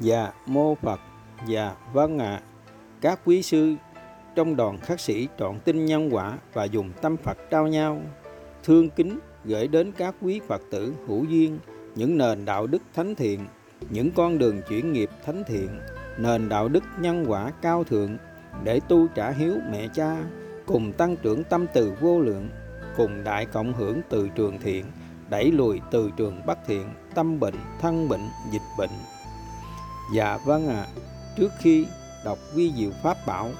Dạ mô Phật. Dạ vâng ạ. Các quý sư trong đoàn khắc sĩ trọn tin nhân quả và dùng tâm Phật trao nhau. Thương kính gửi đến các quý Phật tử hữu duyên Những nền đạo đức thánh thiện Những con đường chuyển nghiệp thánh thiện Nền đạo đức nhân quả cao thượng Để tu trả hiếu mẹ cha Cùng tăng trưởng tâm từ vô lượng Cùng đại cộng hưởng từ trường thiện Đẩy lùi từ trường bất thiện Tâm bệnh, thân bệnh, dịch bệnh. Dạ vâng ạ, à, trước khi đọc vi diệu pháp bảo,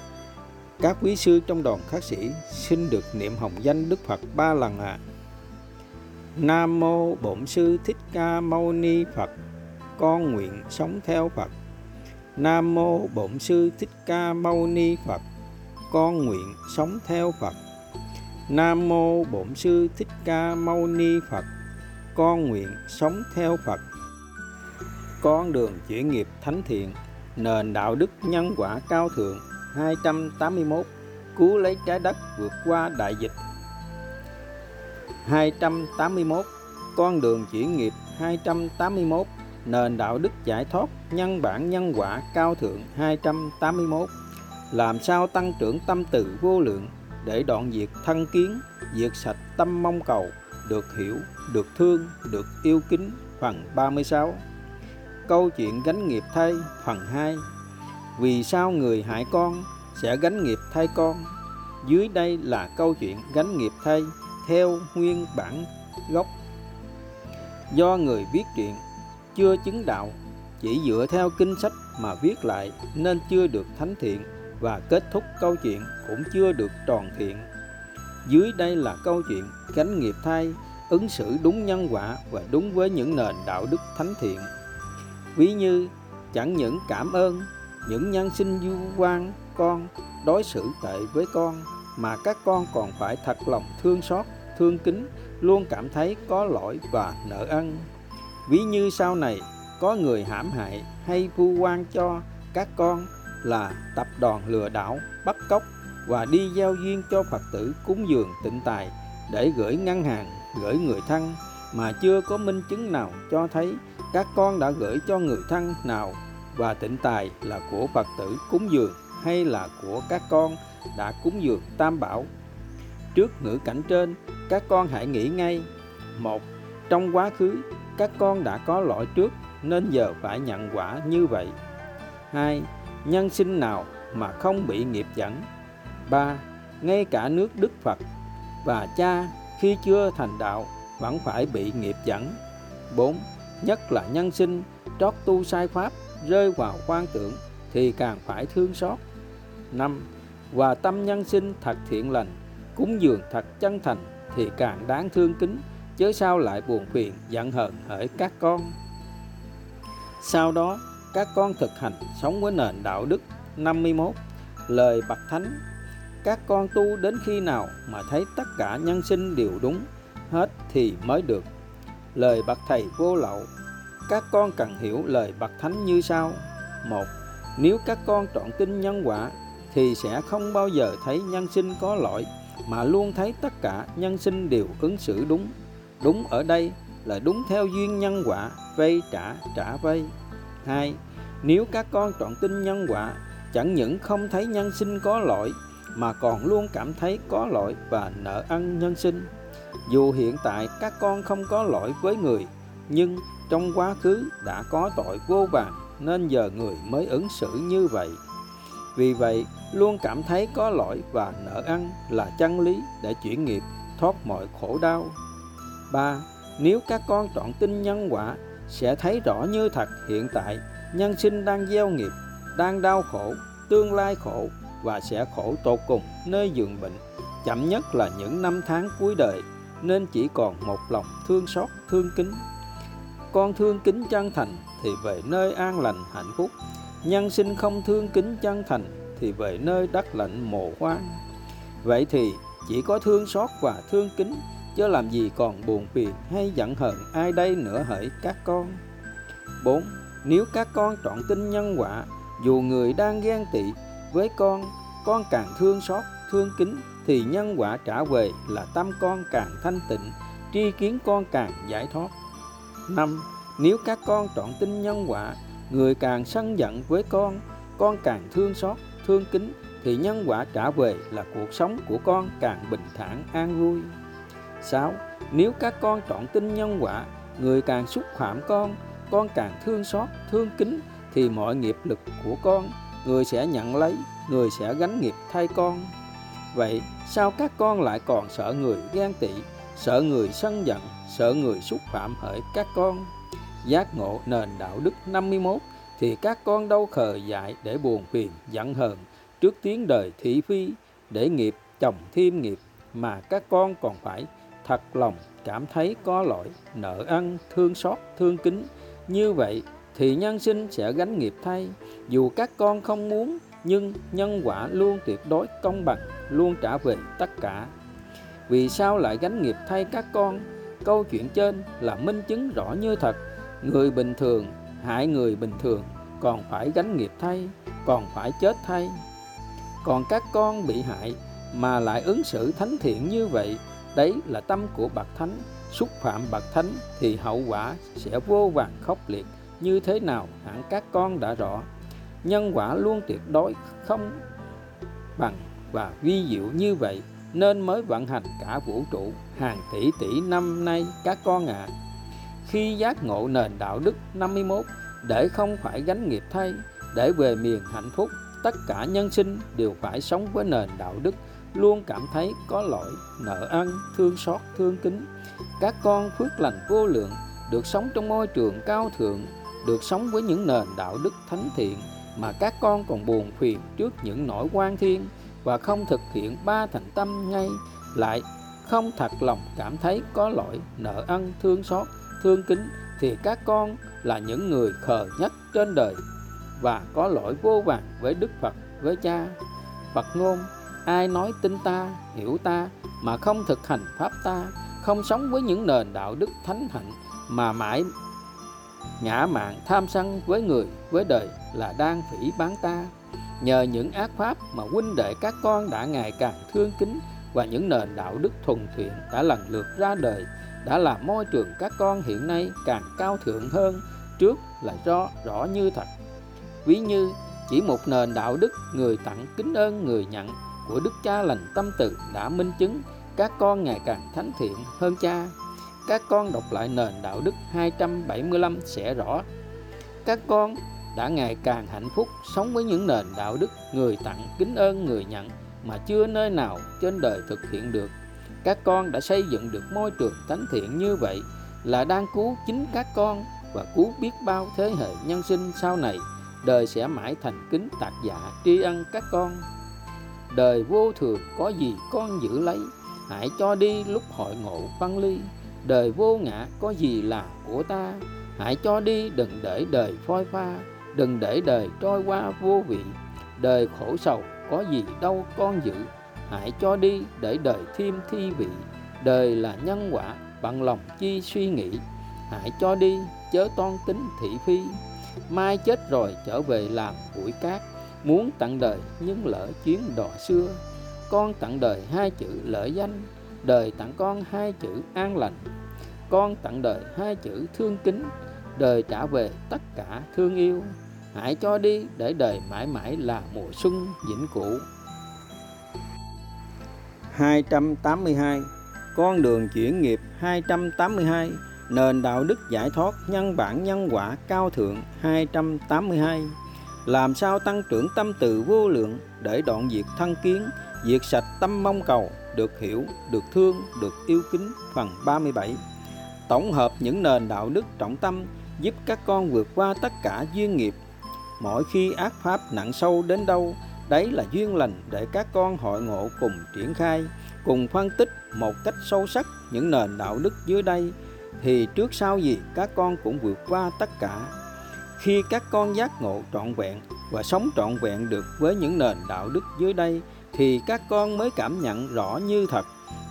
các quý sư trong đoàn khắc sĩ xin được niệm hồng danh Đức Phật ba lần ạ. À. Nam mô Bổn sư Thích Ca Mâu Ni Phật, con nguyện sống theo Phật. Nam mô Bổn sư Thích Ca Mâu Ni Phật, con nguyện sống theo Phật. Nam mô Bổn sư Thích Ca Mâu Ni Phật, con nguyện sống theo Phật con đường chuyển nghiệp thánh thiện, nền đạo đức nhân quả cao thượng 281, cứu lấy trái đất vượt qua đại dịch. 281, con đường chuyển nghiệp 281, nền đạo đức giải thoát nhân bản nhân quả cao thượng 281, làm sao tăng trưởng tâm từ vô lượng để đoạn diệt thân kiến, diệt sạch tâm mong cầu, được hiểu, được thương, được yêu kính? Phần 36. Câu chuyện gánh nghiệp thay phần 2 Vì sao người hại con sẽ gánh nghiệp thay con? Dưới đây là câu chuyện gánh nghiệp thay theo nguyên bản gốc. Do người viết truyện chưa chứng đạo, Chỉ dựa theo kinh sách mà viết lại nên chưa được thánh thiện Và kết thúc câu chuyện cũng chưa được tròn thiện. Dưới đây là câu chuyện gánh nghiệp thay ứng xử đúng nhân quả và đúng với những nền đạo đức thánh thiện ví như, chẳng những cảm ơn những nhân sinh du quan con đối xử tệ với con, mà các con còn phải thật lòng thương xót, thương kính, luôn cảm thấy có lỗi và nợ ân. Ví như sau này, có người hãm hại hay vu oan cho các con là tập đoàn lừa đảo, bắt cóc và đi giao duyên cho phật tử cúng dường tịnh tài để gửi ngân hàng, gửi người thân mà chưa có minh chứng nào cho thấy các con đã gửi cho người thân nào và tịnh tài là của Phật tử cúng dường hay là của các con đã cúng dường tam bảo. Trước ngữ cảnh trên, các con hãy nghĩ ngay. Một, trong quá khứ, các con đã có lỗi trước nên giờ phải nhận quả như vậy. Hai, nhân sinh nào mà không bị nghiệp dẫn. Ba, ngay cả nước Đức Phật và cha khi chưa thành đạo vẫn phải bị nghiệp dẫn. 4 nhất là nhân sinh, trót tu sai pháp, rơi vào quan tưởng thì càng phải thương xót. Năm và tâm nhân sinh thật thiện lành, cúng dường thật chân thành thì càng đáng thương kính chớ sao lại buồn phiền, giận hờn hỡi các con. Sau đó, các con thực hành sống với nền đạo đức. 51 lời bậc thánh. Các con tu đến khi nào mà thấy tất cả nhân sinh đều đúng hết thì mới được. Lời bậc thầy vô lậu, các con cần hiểu lời bậc thánh như sau. Một, nếu các con trọn tin nhân quả, thì sẽ không bao giờ thấy nhân sinh có lỗi, mà luôn thấy tất cả nhân sinh đều ứng xử đúng. Đúng ở đây là đúng theo duyên nhân quả, vay trả trả vay. Hai, nếu các con trọn tin nhân quả, chẳng những không thấy nhân sinh có lỗi, mà còn luôn cảm thấy có lỗi và nợ ân nhân sinh dù hiện tại các con không có lỗi với người, nhưng trong quá khứ đã có tội vô vàng nên giờ người mới ứng xử như vậy. Vì vậy, luôn cảm thấy có lỗi và nợ ăn là chân lý để chuyển nghiệp, thoát mọi khổ đau. Ba, nếu các con chọn tin nhân quả, sẽ thấy rõ như thật hiện tại nhân sinh đang gieo nghiệp, đang đau khổ, tương lai khổ và sẽ khổ tột cùng nơi giường bệnh, chậm nhất là những năm tháng cuối đời nên chỉ còn một lòng thương xót, thương kính. Con thương kính chân thành thì về nơi an lành, hạnh phúc. Nhân sinh không thương kính chân thành thì về nơi đất lạnh, mồ hoang. Vậy thì chỉ có thương xót và thương kính, chứ làm gì còn buồn phiền hay giận hờn ai đây nữa hỡi các con. 4. Nếu các con trọn tin nhân quả, dù người đang ghen tị với con con càng thương xót thương kính thì nhân quả trả về là tâm con càng thanh tịnh tri kiến con càng giải thoát 5. Nếu các con trọn tin nhân quả, người càng sân giận với con con càng thương xót thương kính thì nhân quả trả về là cuộc sống của con càng bình thản an vui 6. Nếu các con trọn tin nhân quả, người càng xúc phạm con, con càng thương xót, thương kính thì mọi nghiệp lực của con, người sẽ nhận lấy, người sẽ gánh nghiệp thay con. Vậy sao các con lại còn sợ người ghen tị, sợ người sân giận, sợ người xúc phạm hỡi các con? Giác ngộ nền đạo đức 51 thì các con đâu khờ dại để buồn phiền, giận hờn trước tiếng đời thị phi để nghiệp chồng thêm nghiệp mà các con còn phải thật lòng cảm thấy có lỗi, nợ ân, thương xót, thương kính. Như vậy thì nhân sinh sẽ gánh nghiệp thay. Dù các con không muốn, nhưng nhân quả luôn tuyệt đối công bằng, luôn trả về tất cả. Vì sao lại gánh nghiệp thay các con? Câu chuyện trên là minh chứng rõ như thật. Người bình thường hại người bình thường còn phải gánh nghiệp thay, còn phải chết thay. Còn các con bị hại mà lại ứng xử thánh thiện như vậy đấy là tâm của bậc thánh xúc phạm bậc thánh thì hậu quả sẽ vô vàng khốc liệt như thế nào hẳn các con đã rõ nhân quả luôn tuyệt đối không bằng và vi diệu như vậy nên mới vận hành cả vũ trụ hàng tỷ tỷ năm nay các con ạ à. khi giác ngộ nền đạo đức 51 để không phải gánh nghiệp thay để về miền hạnh phúc tất cả nhân sinh đều phải sống với nền đạo đức luôn cảm thấy có lỗi, nợ ăn thương xót, thương kính. Các con phước lành vô lượng, được sống trong môi trường cao thượng, được sống với những nền đạo đức thánh thiện mà các con còn buồn phiền trước những nỗi quan thiên và không thực hiện ba thành tâm ngay, lại không thật lòng cảm thấy có lỗi, nợ ân thương xót, thương kính, thì các con là những người khờ nhất trên đời và có lỗi vô vàng với Đức Phật, với cha. Phật ngôn, ai nói tin ta, hiểu ta, mà không thực hành pháp ta, không sống với những nền đạo đức thánh hạnh mà mãi ngã mạn tham sân với người, với đời là đang phỉ bán ta nhờ những ác pháp mà huynh đệ các con đã ngày càng thương kính và những nền đạo đức thuần thiện đã lần lượt ra đời, đã làm môi trường các con hiện nay càng cao thượng hơn, trước là do rõ như thật ví như, chỉ một nền đạo đức người tặng kính ơn người nhận của Đức Cha lành tâm từ đã minh chứng các con ngày càng thánh thiện hơn cha. Các con đọc lại nền đạo đức 275 sẽ rõ. Các con đã ngày càng hạnh phúc sống với những nền đạo đức người tặng kính ơn, người nhận mà chưa nơi nào trên đời thực hiện được. Các con đã xây dựng được môi trường thánh thiện như vậy là đang cứu chính các con và cứu biết bao thế hệ nhân sinh sau này đời sẽ mãi thành kính tạc dạ tri ân các con đời vô thường có gì con giữ lấy, hãy cho đi lúc hội ngộ phân ly đời vô ngã có gì là của ta? Hãy cho đi, đừng để đời phôi pha, đừng để đời trôi qua vô vị. Đời khổ sầu có gì đâu con giữ. Hãy cho đi, để đời thêm thi vị. Đời là nhân quả, bằng lòng chi suy nghĩ. Hãy cho đi, chớ toan tính thị phi. Mai chết rồi trở về làm bụi cát, muốn tặng đời nhưng lỡ chuyến đò xưa. Con tặng đời hai chữ lợi danh, đời tặng con hai chữ an lành con tặng đời hai chữ thương kính đời trả về tất cả thương yêu. Hãy cho đi để đời mãi mãi là mùa xuân vĩnh cửu. 282 Con đường chuyển nghiệp 282 Nền đạo đức giải thoát nhân bản nhân quả cao thượng 282 làm sao tăng trưởng tâm từ vô lượng để đoạn diệt thân kiến, diệt sạch tâm mong cầu, được hiểu, được thương, được yêu kính phần 37. Tổng hợp những nền đạo đức trọng tâm giúp các con vượt qua tất cả duyên nghiệp. Mỗi khi ác pháp nặng sâu đến đâu, đấy là duyên lành để các con hội ngộ cùng triển khai, cùng phân tích một cách sâu sắc những nền đạo đức dưới đây thì trước sau gì các con cũng vượt qua tất cả khi các con giác ngộ trọn vẹn và sống trọn vẹn được với những nền đạo đức dưới đây thì các con mới cảm nhận rõ như thật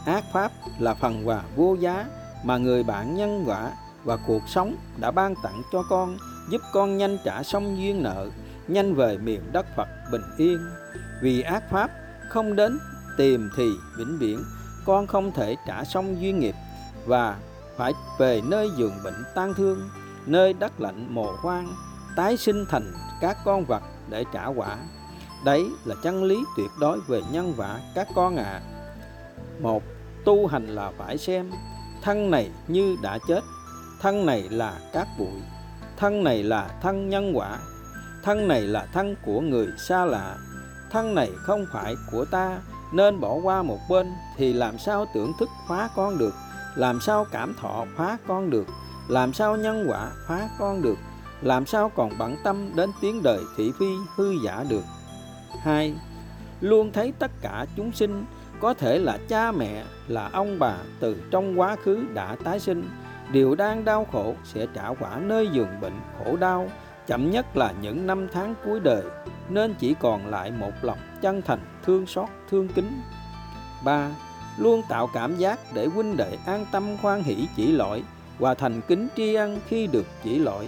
ác pháp là phần quà vô giá mà người bạn nhân quả và cuộc sống đã ban tặng cho con, giúp con nhanh trả xong duyên nợ, nhanh về miền đất Phật bình yên vì ác pháp không đến tìm thì vĩnh viễn, con không thể trả xong duyên nghiệp và phải về nơi giường bệnh tan thương, nơi đất lạnh mồ hoang, tái sinh thành các con vật để trả quả đấy là chân lý tuyệt đối về nhân quả các con ạ à. một, tu hành là phải xem thân này như đã chết. Thân này là cát bụi. Thân này là thân nhân quả. Thân này là thân của người xa lạ. Thân này không phải của ta, nên bỏ qua một bên thì làm sao tưởng thức phá con được? Làm sao cảm thọ phá con được? Làm sao nhân quả phá con được? Làm sao còn bận tâm đến tiếng đời thị phi hư giả được? Hai, luôn thấy tất cả chúng sinh có thể là cha mẹ là ông bà từ trong quá khứ đã tái sinh. Đều đang đau khổ sẽ trả quả nơi giường bệnh khổ đau chậm nhất là những năm tháng cuối đời nên chỉ còn lại một lòng chân thành thương xót thương kính. Ba luôn tạo cảm giác để huynh đệ an tâm khoan hỷ chỉ lỗi và thành kính tri ân khi được chỉ lỗi.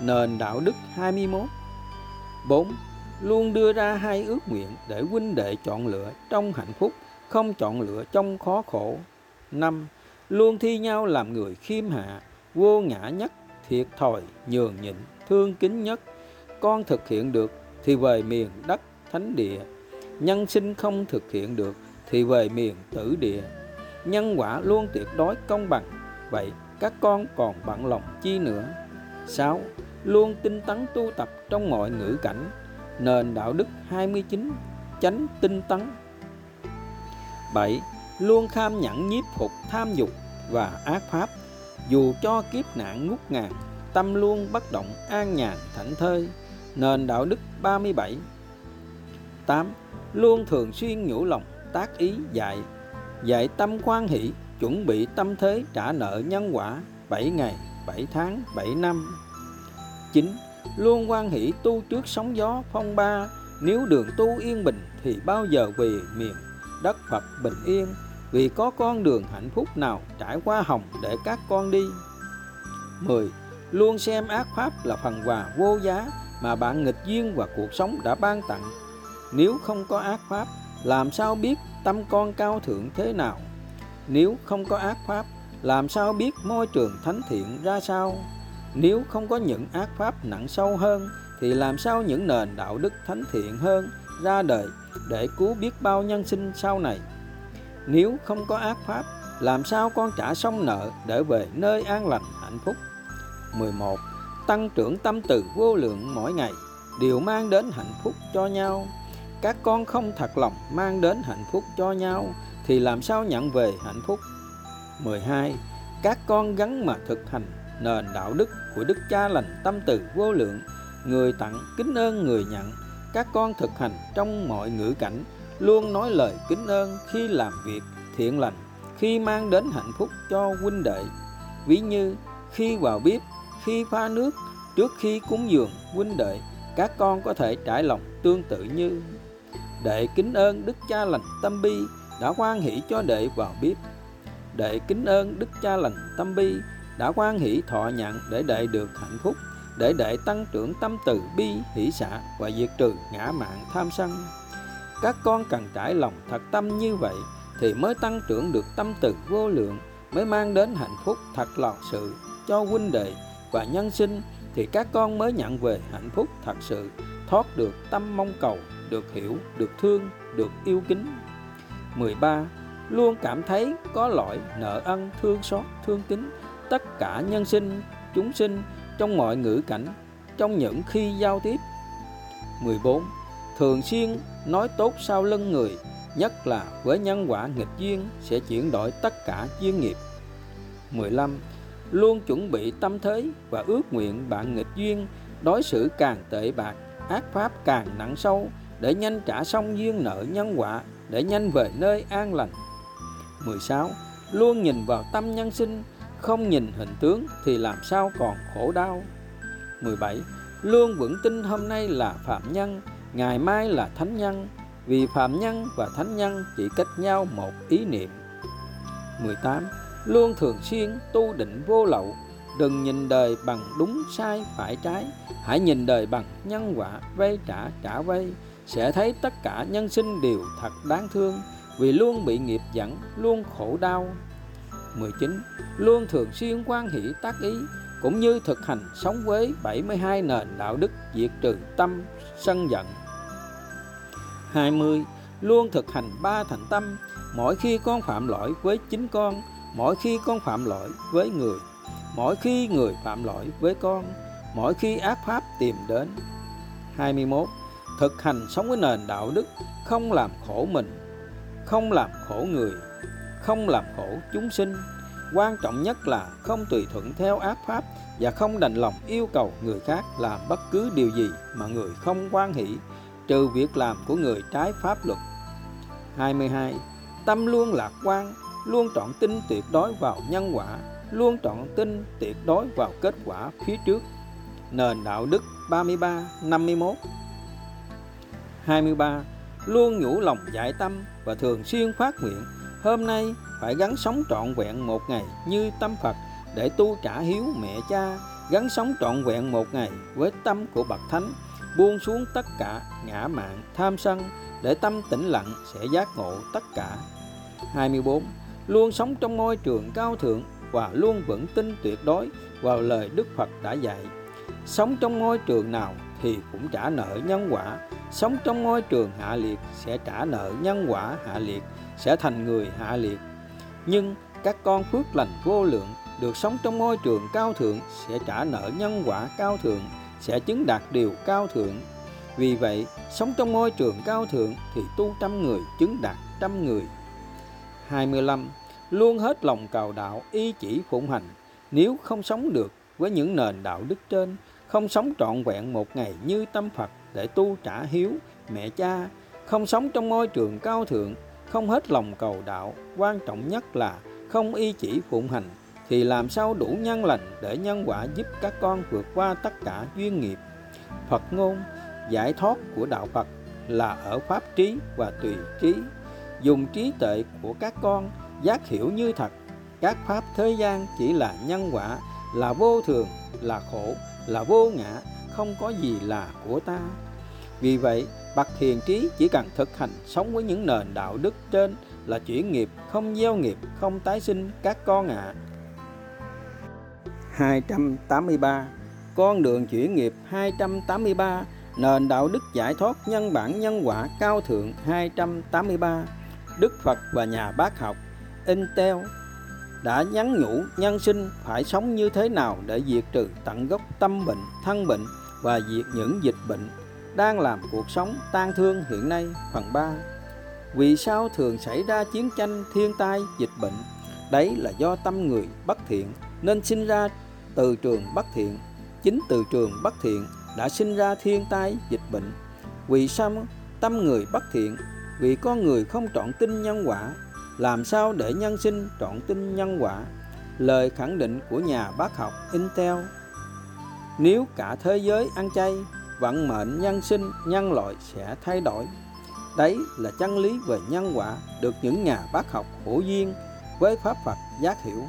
Nền đạo đức 21 4. Luôn đưa ra hai ước nguyện để huynh đệ chọn lựa trong hạnh phúc, không chọn lựa trong khó khổ. 5. Luôn thi nhau làm người khiêm hạ, vô ngã nhất, thiệt thòi, nhường nhịn, thương kính nhất. Con thực hiện được thì về miền đất thánh địa. Nhân sinh không thực hiện được thì về miền tử địa. Nhân quả luôn tuyệt đối công bằng. Vậy các con còn bận lòng chi nữa? 6. Luôn tinh tấn tu tập trong mọi ngữ cảnh. Nền đạo đức 29 chánh tinh tấn. 7. Luôn kham nhẫn nhiếp phục tham dục và ác pháp dù cho kiếp nạn ngút ngàn, tâm luôn bất động an nhàn thảnh thơi nền đạo đức 37 8. Luôn thường xuyên nhủ lòng tác ý dạy dạy tâm quan hỷ, chuẩn bị tâm thế trả nợ nhân quả 7 ngày 7 tháng 7 năm 9. Luôn quan hỷ tu trước sóng gió phong ba nếu đường tu yên bình thì bao giờ về miền đất Phật bình yên, vì có con đường hạnh phúc nào trải qua hồng để các con đi? 10. Luôn xem ác pháp là phần quà vô giá mà bạn nghịch duyên và cuộc sống đã ban tặng. Nếu không có ác pháp, làm sao biết tâm con cao thượng thế nào? Nếu không có ác pháp, làm sao biết môi trường thánh thiện ra sao? Nếu không có những ác pháp nặng sâu hơn, thì làm sao những nền đạo đức thánh thiện hơn? Ra đời để cứu biết bao nhân sinh sau này. Nếu không có ác pháp, làm sao con trả xong nợ để về nơi an lành, hạnh phúc? 11 tăng trưởng tâm từ vô lượng mỗi ngày, đều mang đến hạnh phúc cho nhau. Các con không thật lòng mang đến hạnh phúc cho nhau, thì làm sao nhận về hạnh phúc? 12 các con gắn mà thực hành nền đạo đức của đức cha lành tâm từ vô lượng, người tặng kính ơn, người nhận các con thực hành trong mọi ngữ cảnh, luôn nói lời kính ơn khi làm việc thiện lành, khi mang đến hạnh phúc cho huynh đệ. Ví như, khi vào bếp, khi pha nước, trước khi cúng dường huynh đệ, các con có thể trải lòng tương tự như đệ kính ơn đức cha lành tâm bi đã quan hỷ cho đệ vào bếp. Đệ kính ơn đức cha lành tâm bi đã quan hỷ thọ nhận để đệ được hạnh phúc để đệ tăng trưởng tâm từ bi hỷ xả và diệt trừ ngã mạng tham sân. Các con cần trải lòng thật tâm như vậy thì mới tăng trưởng được tâm từ vô lượng, mới mang đến hạnh phúc thật lòng sự cho huynh đệ và nhân sinh thì các con mới nhận về hạnh phúc thật sự, thoát được tâm mong cầu, được hiểu, được thương, được yêu kính. 13 luôn cảm thấy có lỗi, nợ ân, thương xót, thương kính. Tất cả nhân sinh, chúng sinh trong mọi ngữ cảnh, trong những khi giao tiếp. 14 thường xuyên nói tốt sau lưng người, nhất là với nhân quả nghịch duyên, sẽ chuyển đổi tất cả duyên nghiệp. 15 luôn chuẩn bị tâm thế và ước nguyện bạn nghịch duyên, đối xử càng tệ bạc, ác pháp càng nặng sâu, để nhanh trả xong duyên nợ nhân quả, để nhanh về nơi an lành. 16 luôn nhìn vào tâm nhân sinh không nhìn hình tướng thì làm sao còn khổ đau? 17 luôn vững tin hôm nay là phạm nhân, ngày mai là thánh nhân. Vì phạm nhân và thánh nhân chỉ cách nhau một ý niệm. 18 luôn thường xuyên tu định vô lậu. Đừng nhìn đời bằng đúng sai phải trái. Hãy nhìn đời bằng nhân quả, vay trả trả vay. Sẽ thấy tất cả nhân sinh đều thật đáng thương. Vì luôn bị nghiệp dẫn luôn khổ đau. 19 luôn thường xuyên quan hỷ tác ý cũng như thực hành sống với 72 nền đạo đức diệt trừ tâm sân giận. 20. Luôn thực hành ba thành tâm mỗi khi con phạm lỗi với chính con, mỗi khi con phạm lỗi với người, mỗi khi người phạm lỗi với con, mỗi khi ác pháp tìm đến. 21. Thực hành sống với nền đạo đức, không làm khổ mình, không làm khổ người, không làm khổ chúng sinh. Quan trọng nhất là không tùy thuận theo ác pháp và không đành lòng yêu cầu người khác làm bất cứ điều gì mà người không quan hỷ, trừ việc làm của người trái pháp luật. 22. Tâm luôn lạc quan, luôn trọn tin tuyệt đối vào nhân quả, luôn trọn tin tuyệt đối vào kết quả phía trước. Nền đạo đức 33 51 23. Luôn nhủ lòng giải tâm và thường xuyên phát nguyện hôm nay phải gắn sống trọn vẹn một ngày như tâm Phật để tu trả hiếu mẹ cha, gắn sống trọn vẹn một ngày với tâm của bậc thánh, buông xuống tất cả ngã mạn, tham sân để tâm tĩnh lặng sẽ giác ngộ tất cả. 24. Luôn sống trong môi trường cao thượng và luôn vững tin tuyệt đối vào lời Đức Phật đã dạy. Sống trong môi trường nào thì cũng trả nợ nhân quả, sống trong môi trường hạ liệt sẽ trả nợ nhân quả hạ liệt, sẽ thành người hạ liệt. Nhưng các con phước lành vô lượng được sống trong môi trường cao thượng sẽ trả nợ nhân quả cao thượng, sẽ chứng đạt điều cao thượng. Vì vậy, sống trong môi trường cao thượng thì tu trăm người chứng đạt trăm người. 25. Luôn hết lòng cầu đạo, ý chỉ phụng hành. Nếu không sống được với những nền đạo đức trên, không sống trọn vẹn một ngày như tâm Phật để tu trả hiếu, mẹ cha, không sống trong môi trường cao thượng, không hết lòng cầu đạo, quan trọng nhất là không y chỉ phụng hành, thì làm sao đủ nhân lành để nhân quả giúp các con vượt qua tất cả duyên nghiệp. Phật ngôn, giải thoát của đạo Phật là ở pháp trí và tùy trí dùng trí tuệ của các con giác hiểu như thật các pháp thế gian chỉ là nhân quả là vô thường là khổ là vô ngã không có gì là của ta vì vậy bậc thiền trí chỉ cần thực hành sống với những nền đạo đức trên là chuyển nghiệp không gieo nghiệp không tái sinh các con ạ. À. 283 con đường chuyển nghiệp 283 nền đạo đức giải thoát nhân bản nhân quả cao thượng 283 Đức Phật và nhà bác học Intel đã nhắn nhủ nhân sinh phải sống như thế nào để diệt trừ tận gốc tâm bệnh, thân bệnh và diệt những dịch bệnh đang làm cuộc sống tan thương hiện nay phần 3. Vì sao thường xảy ra chiến tranh, thiên tai, dịch bệnh? Đấy là do tâm người bất thiện nên sinh ra từ trường bất thiện. Chính từ trường bất thiện đã sinh ra thiên tai, dịch bệnh. Vì sao tâm người bất thiện vì con người không trọn tin nhân quả làm sao để nhân sinh trọn tin nhân quả lời khẳng định của nhà bác học Intel nếu cả thế giới ăn chay vận mệnh nhân sinh nhân loại sẽ thay đổi. Đấy là chân lý về nhân quả được những nhà bác học hữu duyên với pháp Phật giác hiểu.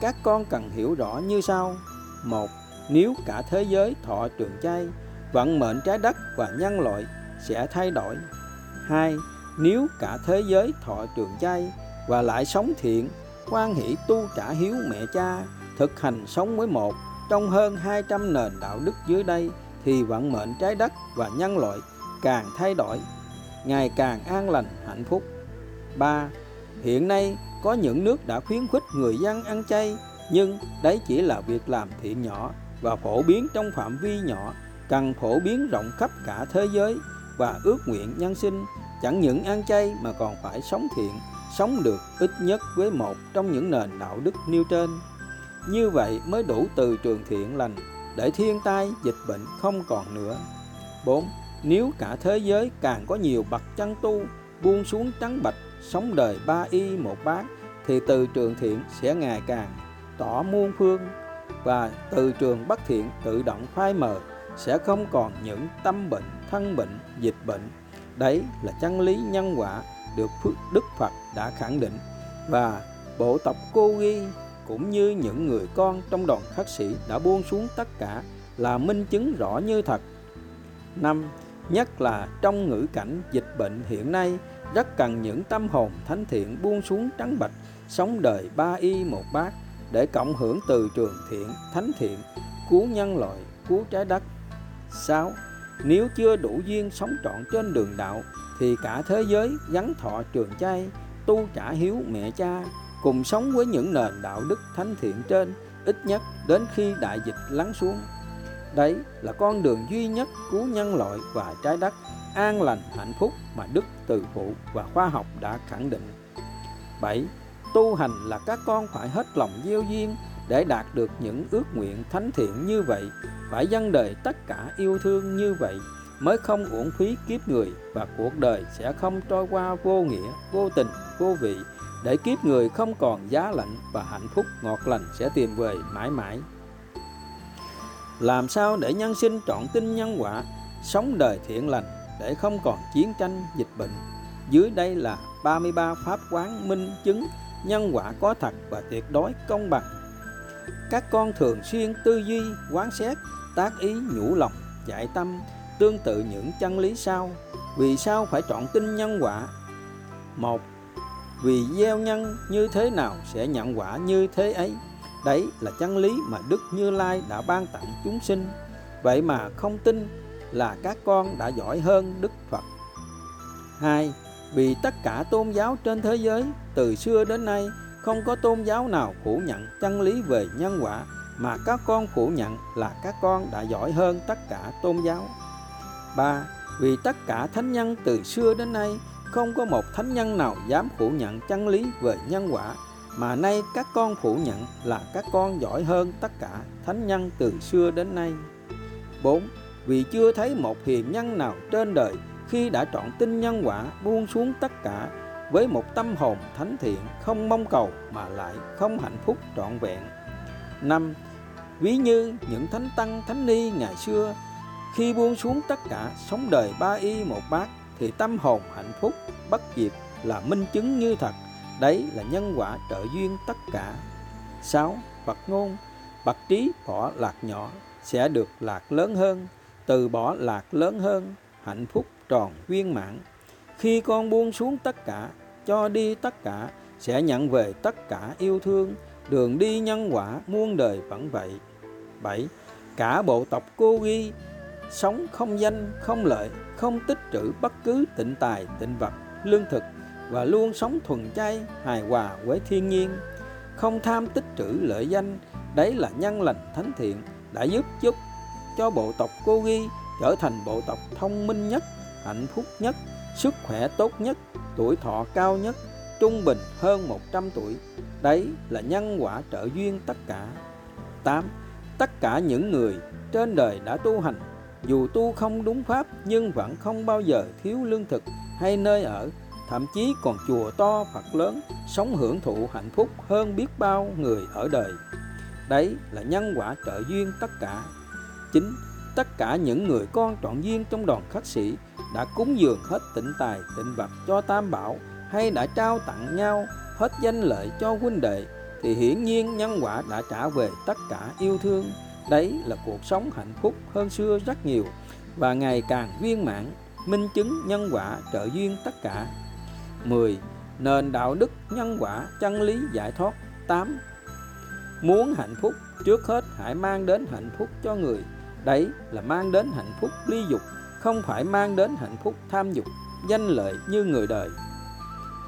Các con cần hiểu rõ như sau. Một nếu cả thế giới thọ trường chay vận mệnh trái đất và nhân loại sẽ thay đổi. Hai nếu cả thế giới thọ trường chay và lại sống thiện, quan hỷ tu trả hiếu mẹ cha, thực hành sống với một trong hơn 200 nền đạo đức dưới đây thì vận mệnh trái đất và nhân loại càng thay đổi, ngày càng an lành hạnh phúc. 3. Hiện nay có những nước đã khuyến khích người dân ăn chay, nhưng đấy chỉ là việc làm thiện nhỏ và phổ biến trong phạm vi nhỏ, cần phổ biến rộng khắp cả thế giới và ước nguyện nhân sinh chẳng những ăn chay mà còn phải sống thiện sống được ít nhất với một trong những nền đạo đức nêu trên như vậy mới đủ từ trường thiện lành để thiên tai, dịch bệnh không còn nữa 4. Nếu cả thế giới càng có nhiều bậc chân tu, buông xuống trắng bạch, sống đời ba y một bát, thì từ trường thiện sẽ ngày càng tỏ muôn phương và từ trường bất thiện tự động phai mờ, sẽ không còn những tâm bệnh, thân bệnh, dịch bệnh Đấy là chân lý nhân quả được Đức Phật đã khẳng định và bộ tộc Cô Ghi cũng như những người con trong đoàn khắc sĩ đã buông xuống tất cả là minh chứng rõ như thật. năm Nhất là trong ngữ cảnh dịch bệnh hiện nay rất cần những tâm hồn thánh thiện buông xuống trắng bạch sống đời ba y một bát để cộng hưởng từ trường thiện, thánh thiện, cứu nhân loại, cứu trái đất. 6. Nếu chưa đủ duyên sống trọn trên đường đạo thì cả thế giới gắn thọ trường chay, tu trả hiếu mẹ cha, cùng sống với những nền đạo đức thánh thiện trên ít nhất đến khi đại dịch lắng xuống. Đấy là con đường duy nhất cứu nhân loại và trái đất an lành hạnh phúc mà Đức Từ Phụ và khoa học đã khẳng định. 7. Tu hành là các con phải hết lòng gieo duyên để đạt được những ước nguyện thánh thiện như vậy, phải dâng đời tất cả yêu thương như vậy mới không uổng phí kiếp người và cuộc đời sẽ không trôi qua vô nghĩa, vô tình, vô vị để kiếp người không còn giá lạnh và hạnh phúc ngọt lành sẽ tìm về mãi mãi. Làm sao để nhân sinh trọn tin nhân quả, sống đời thiện lành để không còn chiến tranh, dịch bệnh. Dưới đây là 33 pháp quán minh chứng nhân quả có thật và tuyệt đối công bằng. Các con thường xuyên tư duy, quán xét, tác ý nhủ lòng, dạy tâm, tương tự những chân lý sau. Vì sao phải chọn tin nhân quả? Một, vì gieo nhân như thế nào sẽ nhận quả như thế ấy. Đấy là chân lý mà Đức Như Lai đã ban tặng chúng sinh. Vậy mà không tin là các con đã giỏi hơn Đức Phật. hai, Vì tất cả tôn giáo trên thế giới từ xưa đến nay không có tôn giáo nào phủ nhận chân lý về nhân quả mà các con phủ nhận là các con đã giỏi hơn tất cả tôn giáo. ba, Vì tất cả thánh nhân từ xưa đến nay không có một thánh nhân nào dám phủ nhận chân lý về nhân quả, mà nay các con phủ nhận là các con giỏi hơn tất cả thánh nhân từ xưa đến nay. 4 vì chưa thấy một hiền nhân nào trên đời khi đã chọn tin nhân quả buông xuống tất cả với một tâm hồn thánh thiện không mong cầu mà lại không hạnh phúc trọn vẹn. năm, Ví như những thánh tăng thánh ni ngày xưa khi buông xuống tất cả sống đời ba y một bát thì tâm hồn hạnh phúc bất diệt là minh chứng như thật. Đấy là nhân quả trợ duyên tất cả. 6. Phật ngôn. Bậc trí bỏ lạc nhỏ sẽ được lạc lớn hơn. Từ bỏ lạc lớn hơn hạnh phúc tròn viên mãn. Khi con buông xuống tất cả cho đi tất cả sẽ nhận về tất cả yêu thương. Đường đi nhân quả muôn đời vẫn vậy. 7. Cả bộ tộc cô ghi sống không danh, không lợi, không tích trữ bất cứ tịnh tài, tịnh vật, lương thực và luôn sống thuần chay, hài hòa với thiên nhiên, không tham tích trữ lợi danh, đấy là nhân lành thánh thiện đã giúp giúp cho bộ tộc cô ghi trở thành bộ tộc thông minh nhất, hạnh phúc nhất, sức khỏe tốt nhất, tuổi thọ cao nhất, trung bình hơn 100 tuổi. Đấy là nhân quả trợ duyên tất cả. 8. Tất cả những người trên đời đã tu hành, dù tu không đúng pháp nhưng vẫn không bao giờ thiếu lương thực hay nơi ở, thậm chí còn chùa to Phật lớn, sống hưởng thụ hạnh phúc hơn biết bao người ở đời. Đấy là nhân quả trợ duyên tất cả. chính tất cả những người con trọn duyên trong đoàn khách sĩ đã cúng dường hết tịnh tài tịnh vật cho tam bảo hay đã trao tặng nhau hết danh lợi cho huynh đệ thì hiển nhiên nhân quả đã trả về tất cả yêu thương đấy là cuộc sống hạnh phúc hơn xưa rất nhiều và ngày càng viên mãn minh chứng nhân quả trợ duyên tất cả 10. Nền đạo đức nhân quả chân lý giải thoát 8. Muốn hạnh phúc trước hết hãy mang đến hạnh phúc cho người Đấy là mang đến hạnh phúc ly dục, không phải mang đến hạnh phúc tham dục, danh lợi như người đời.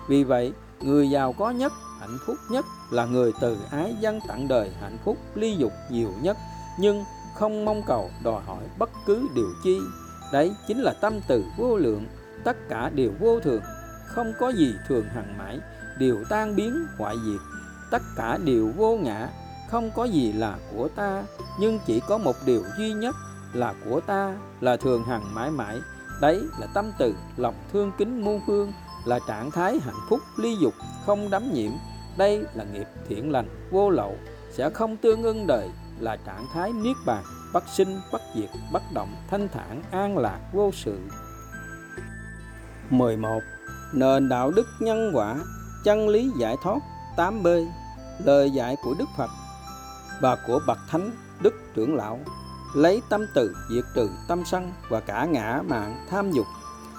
Vì vậy, người giàu có nhất, hạnh phúc nhất là người từ ái dân tặng đời hạnh phúc ly dục nhiều nhất, nhưng không mong cầu đòi hỏi bất cứ điều chi. Đấy chính là tâm từ vô lượng, tất cả đều vô thường, không có gì thường hằng mãi, đều tan biến hoại diệt, tất cả đều vô ngã, không có gì là của ta. Nhưng chỉ có một điều duy nhất là của ta là thường hằng mãi mãi. Đấy là tâm từ lòng thương kính muôn phương là trạng thái hạnh phúc ly dục không đắm nhiễm. Đây là nghiệp thiện lành vô lậu sẽ không tương ưng đời là trạng thái niết bàn bất sinh bất diệt bất động, thanh thản, an lạc, vô sự. 11 nền đạo đức nhân quả, chân lý giải thoát. 8b lời dạy của Đức Phật và của bậc thánh đức trưởng lão. Lấy tâm từ, diệt trừ tâm sân và cả ngã mạng tham dục.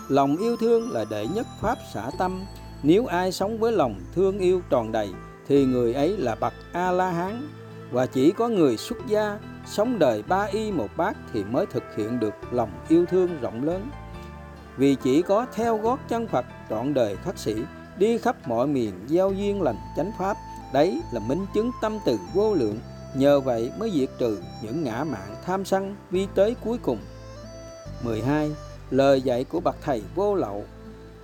Lòng yêu thương là đệ nhất pháp xả tâm. Nếu ai sống với lòng thương yêu tròn đầy, thì người ấy là bậc a la hán và chỉ có người xuất gia sống đời ba y một bát thì mới thực hiện được lòng yêu thương rộng lớn. Vì chỉ có theo gót chân Phật, trọn đời khắc sĩ, đi khắp mọi miền giao duyên lành chánh pháp, đấy là minh chứng tâm từ vô lượng. Nhờ vậy mới diệt trừ những ngã mạng tham sân vi tới cuối cùng. 12. Lời dạy của bậc thầy vô lậu.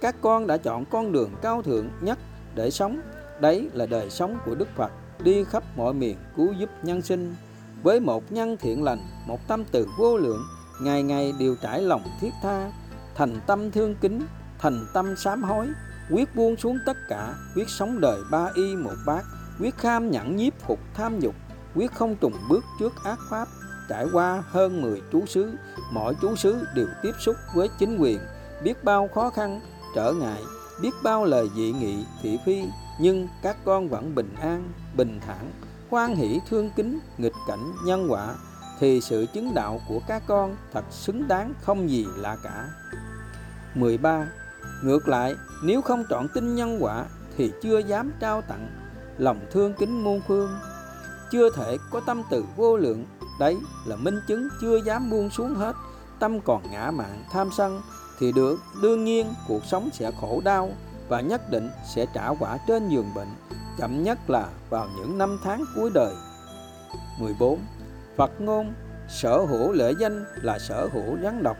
Các con đã chọn con đường cao thượng nhất để sống. Đấy là đời sống của Đức Phật. Đi khắp mọi miền cứu giúp nhân sinh. Với một nhân thiện lành Một tâm từ vô lượng Ngày ngày đều trải lòng thiết tha. Thành tâm thương kính Thành tâm sám hối Quyết buông xuống tất cả Quyết sống đời ba y một bát Quyết kham nhẫn nhiếp phục tham dục Quyết không trùng bước trước ác pháp. Trải qua hơn 10 chú xứ, mỗi chú xứ đều tiếp xúc với chính quyền, biết bao khó khăn, trở ngại, biết bao lời dị nghị, thị phi, nhưng các con vẫn bình an, bình thản, hoan hỷ thương kính, nghịch cảnh, nhân quả, thì sự chứng đạo của các con thật xứng đáng không gì lạ cả. 13. Ngược lại, nếu không chọn tin nhân quả thì chưa dám trao tặng lòng thương kính muôn phương, chưa thể có tâm từ vô lượng đấy là minh chứng chưa dám buông xuống hết tâm còn ngã mạn tham sân thì được đương nhiên cuộc sống sẽ khổ đau và nhất định sẽ trả quả trên giường bệnh, chậm nhất là vào những năm tháng cuối đời. 14 Phật ngôn, sở hữu lễ danh là sở hữu rắn độc,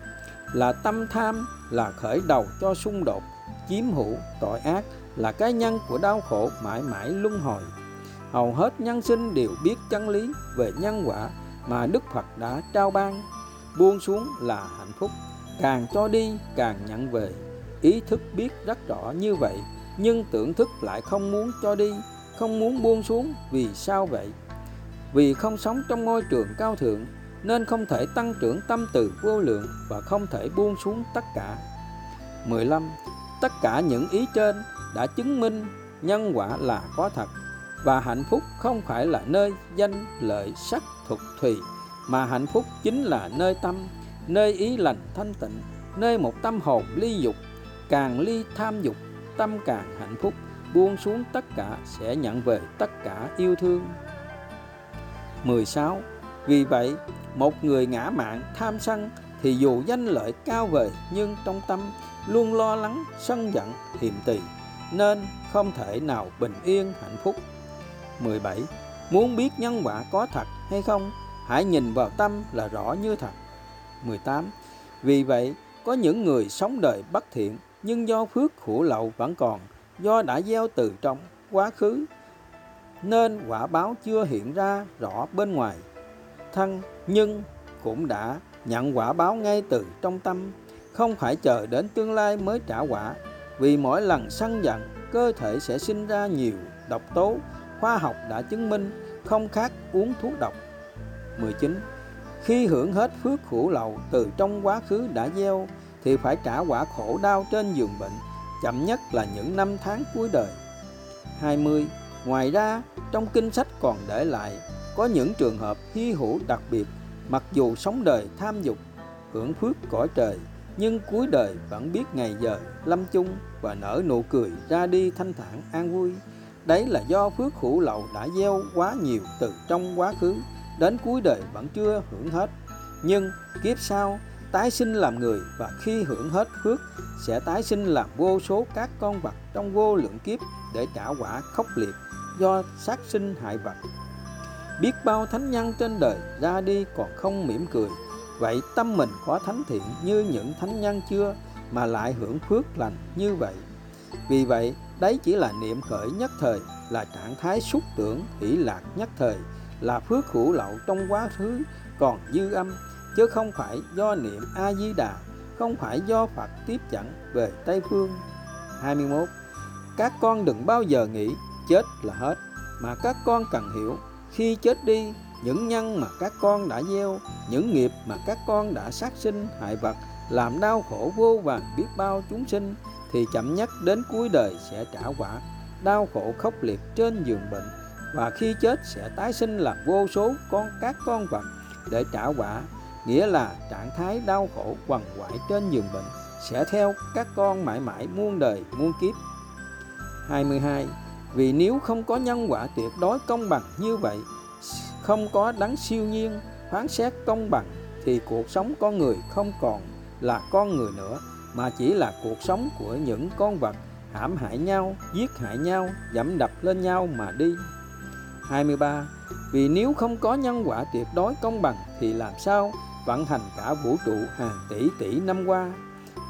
là tâm tham, là khởi đầu cho xung đột, chiếm hữu, tội ác, là cái nhân của đau khổ mãi mãi luân hồi. Hầu hết nhân sinh đều biết chân lý về nhân quả mà Đức Phật đã trao ban, buông xuống là hạnh phúc, càng cho đi càng nhận về ý thức biết rất rõ như vậy, nhưng tưởng thức lại không muốn cho đi, không muốn buông xuống, vì sao vậy? Vì không sống trong môi trường cao thượng, nên không thể tăng trưởng tâm từ vô lượng và không thể buông xuống tất cả. 15 tất cả những ý trên đã chứng minh nhân quả là có thật, và hạnh phúc không phải là nơi danh lợi sắc thuộc thùy, mà hạnh phúc chính là nơi tâm, nơi ý lành thanh tịnh, nơi một tâm hồn ly dục càng ly tham dục, tâm càng hạnh phúc, buông xuống tất cả sẽ nhận về tất cả yêu thương. 16 vì vậy, một người ngã mạn tham sân thì dù danh lợi cao vời nhưng trong tâm luôn lo lắng, sân giận, hiềm tỳ, nên không thể nào bình yên hạnh phúc. 17 muốn biết nhân quả có thật hay không, hãy nhìn vào tâm là rõ như thật. 18 vì vậy, có những người sống đời bất thiện nhưng do phước khổ lậu vẫn còn, do đã gieo từ trong quá khứ, nên quả báo chưa hiện ra rõ bên ngoài. Thân nhưng cũng đã nhận quả báo ngay từ trong tâm, không phải chờ đến tương lai mới trả quả, vì mỗi lần sân giận, cơ thể sẽ sinh ra nhiều độc tố, khoa học đã chứng minh không khác uống thuốc độc. 19 khi hưởng hết phước khổ lậu từ trong quá khứ đã gieo thì phải trả quả khổ đau trên giường bệnh, chậm nhất là những năm tháng cuối đời. 20 ngoài ra, trong kinh sách còn để lại, có những trường hợp hy hữu đặc biệt, mặc dù sống đời tham dục, hưởng phước cõi trời, nhưng cuối đời vẫn biết ngày giờ lâm chung và nở nụ cười ra đi thanh thản an vui. Đấy là do phước hữu lậu đã gieo quá nhiều từ trong quá khứ, đến cuối đời vẫn chưa hưởng hết. Nhưng kiếp sau tái sinh làm người và khi hưởng hết phước, sẽ tái sinh làm vô số các con vật trong vô lượng kiếp để trả quả khốc liệt do sát sinh hại vật. Biết bao thánh nhân trên đời ra đi còn không mỉm cười, vậy tâm mình có thánh thiện như những thánh nhân chưa mà lại hưởng phước lành như vậy. Vì vậy, đấy chỉ là niệm khởi nhất thời, là trạng thái xúc tưởng hỷ lạc nhất thời, là phước hữu lậu trong quá khứ còn dư âm chứ không phải do niệm A Di Đà, không phải do Phật tiếp dẫn về Tây phương. 21. Các con đừng bao giờ nghĩ chết là hết, mà các con cần hiểu khi chết đi những nhân mà các con đã gieo, những nghiệp mà các con đã sát sinh hại vật làm đau khổ vô vàn biết bao chúng sinh thì chậm nhất đến cuối đời sẽ trả quả đau khổ khốc liệt trên giường bệnh và khi chết sẽ tái sinh làm vô số con các con vật để trả quả nghĩa là trạng thái đau khổ quằn quại trên giường bệnh sẽ theo các con mãi mãi muôn đời muôn kiếp 22 vì nếu không có nhân quả tuyệt đối công bằng như vậy không có đấng siêu nhiên phán xét công bằng thì cuộc sống con người không còn là con người nữa mà chỉ là cuộc sống của những con vật hãm hại nhau, giết hại nhau, dẫm đập lên nhau mà đi. 23. Vì nếu không có nhân quả tuyệt đối công bằng thì làm sao vận hành cả vũ trụ hàng tỷ tỷ năm qua.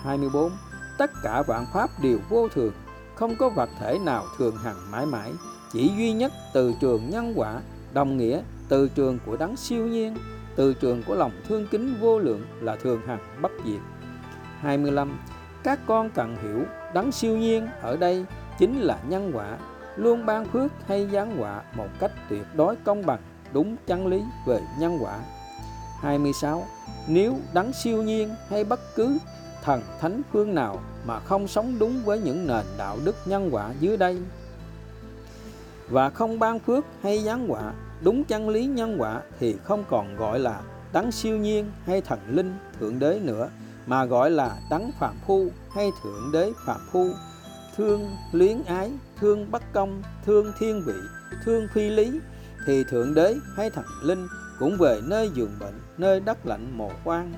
24. Tất cả vạn pháp đều vô thường, không có vật thể nào thường hằng mãi mãi, chỉ duy nhất từ trường nhân quả, đồng nghĩa từ trường của đấng siêu nhiên, từ trường của lòng thương kính vô lượng là thường hằng bất diệt. 25. Các con cần hiểu đấng siêu nhiên ở đây chính là nhân quả, luôn ban phước hay giáng họa một cách tuyệt đối công bằng, đúng chân lý về nhân quả. 26. Nếu đấng siêu nhiên hay bất cứ thần thánh phương nào mà không sống đúng với những nền đạo đức nhân quả dưới đây và không ban phước hay giáng họa đúng chân lý nhân quả thì không còn gọi là đấng siêu nhiên hay thần linh thượng đế nữa, mà gọi là đấng phạm phu hay thượng đế phạm phu thương luyến ái, thương bất công, thương thiên vị, thương phi lý thì thượng đế hay thần linh cũng về nơi giường bệnh nơi đất lạnh mồ quan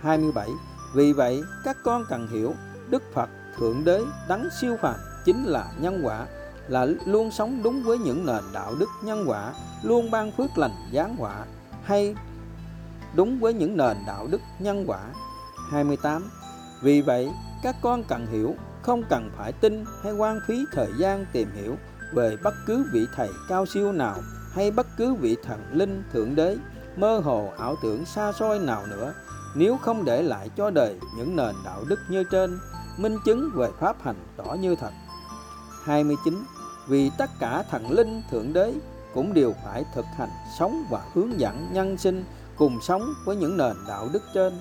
27 vì vậy các con cần hiểu Đức Phật thượng đế đấng siêu phàm chính là nhân quả là luôn sống đúng với những nền đạo đức nhân quả luôn ban phước lành giáng quả, hay đúng với những nền đạo đức nhân quả. 28 Vì vậy các con cần hiểu không cần phải tin hay quan phí thời gian tìm hiểu về bất cứ vị thầy cao siêu nào hay bất cứ vị thần linh, thượng đế, mơ hồ, ảo tưởng xa xôi nào nữa, nếu không để lại cho đời những nền đạo đức như trên, minh chứng về pháp hành tỏ như thật. 29 vì tất cả thần linh, thượng đế cũng đều phải thực hành sống và hướng dẫn nhân sinh cùng sống với những nền đạo đức trên.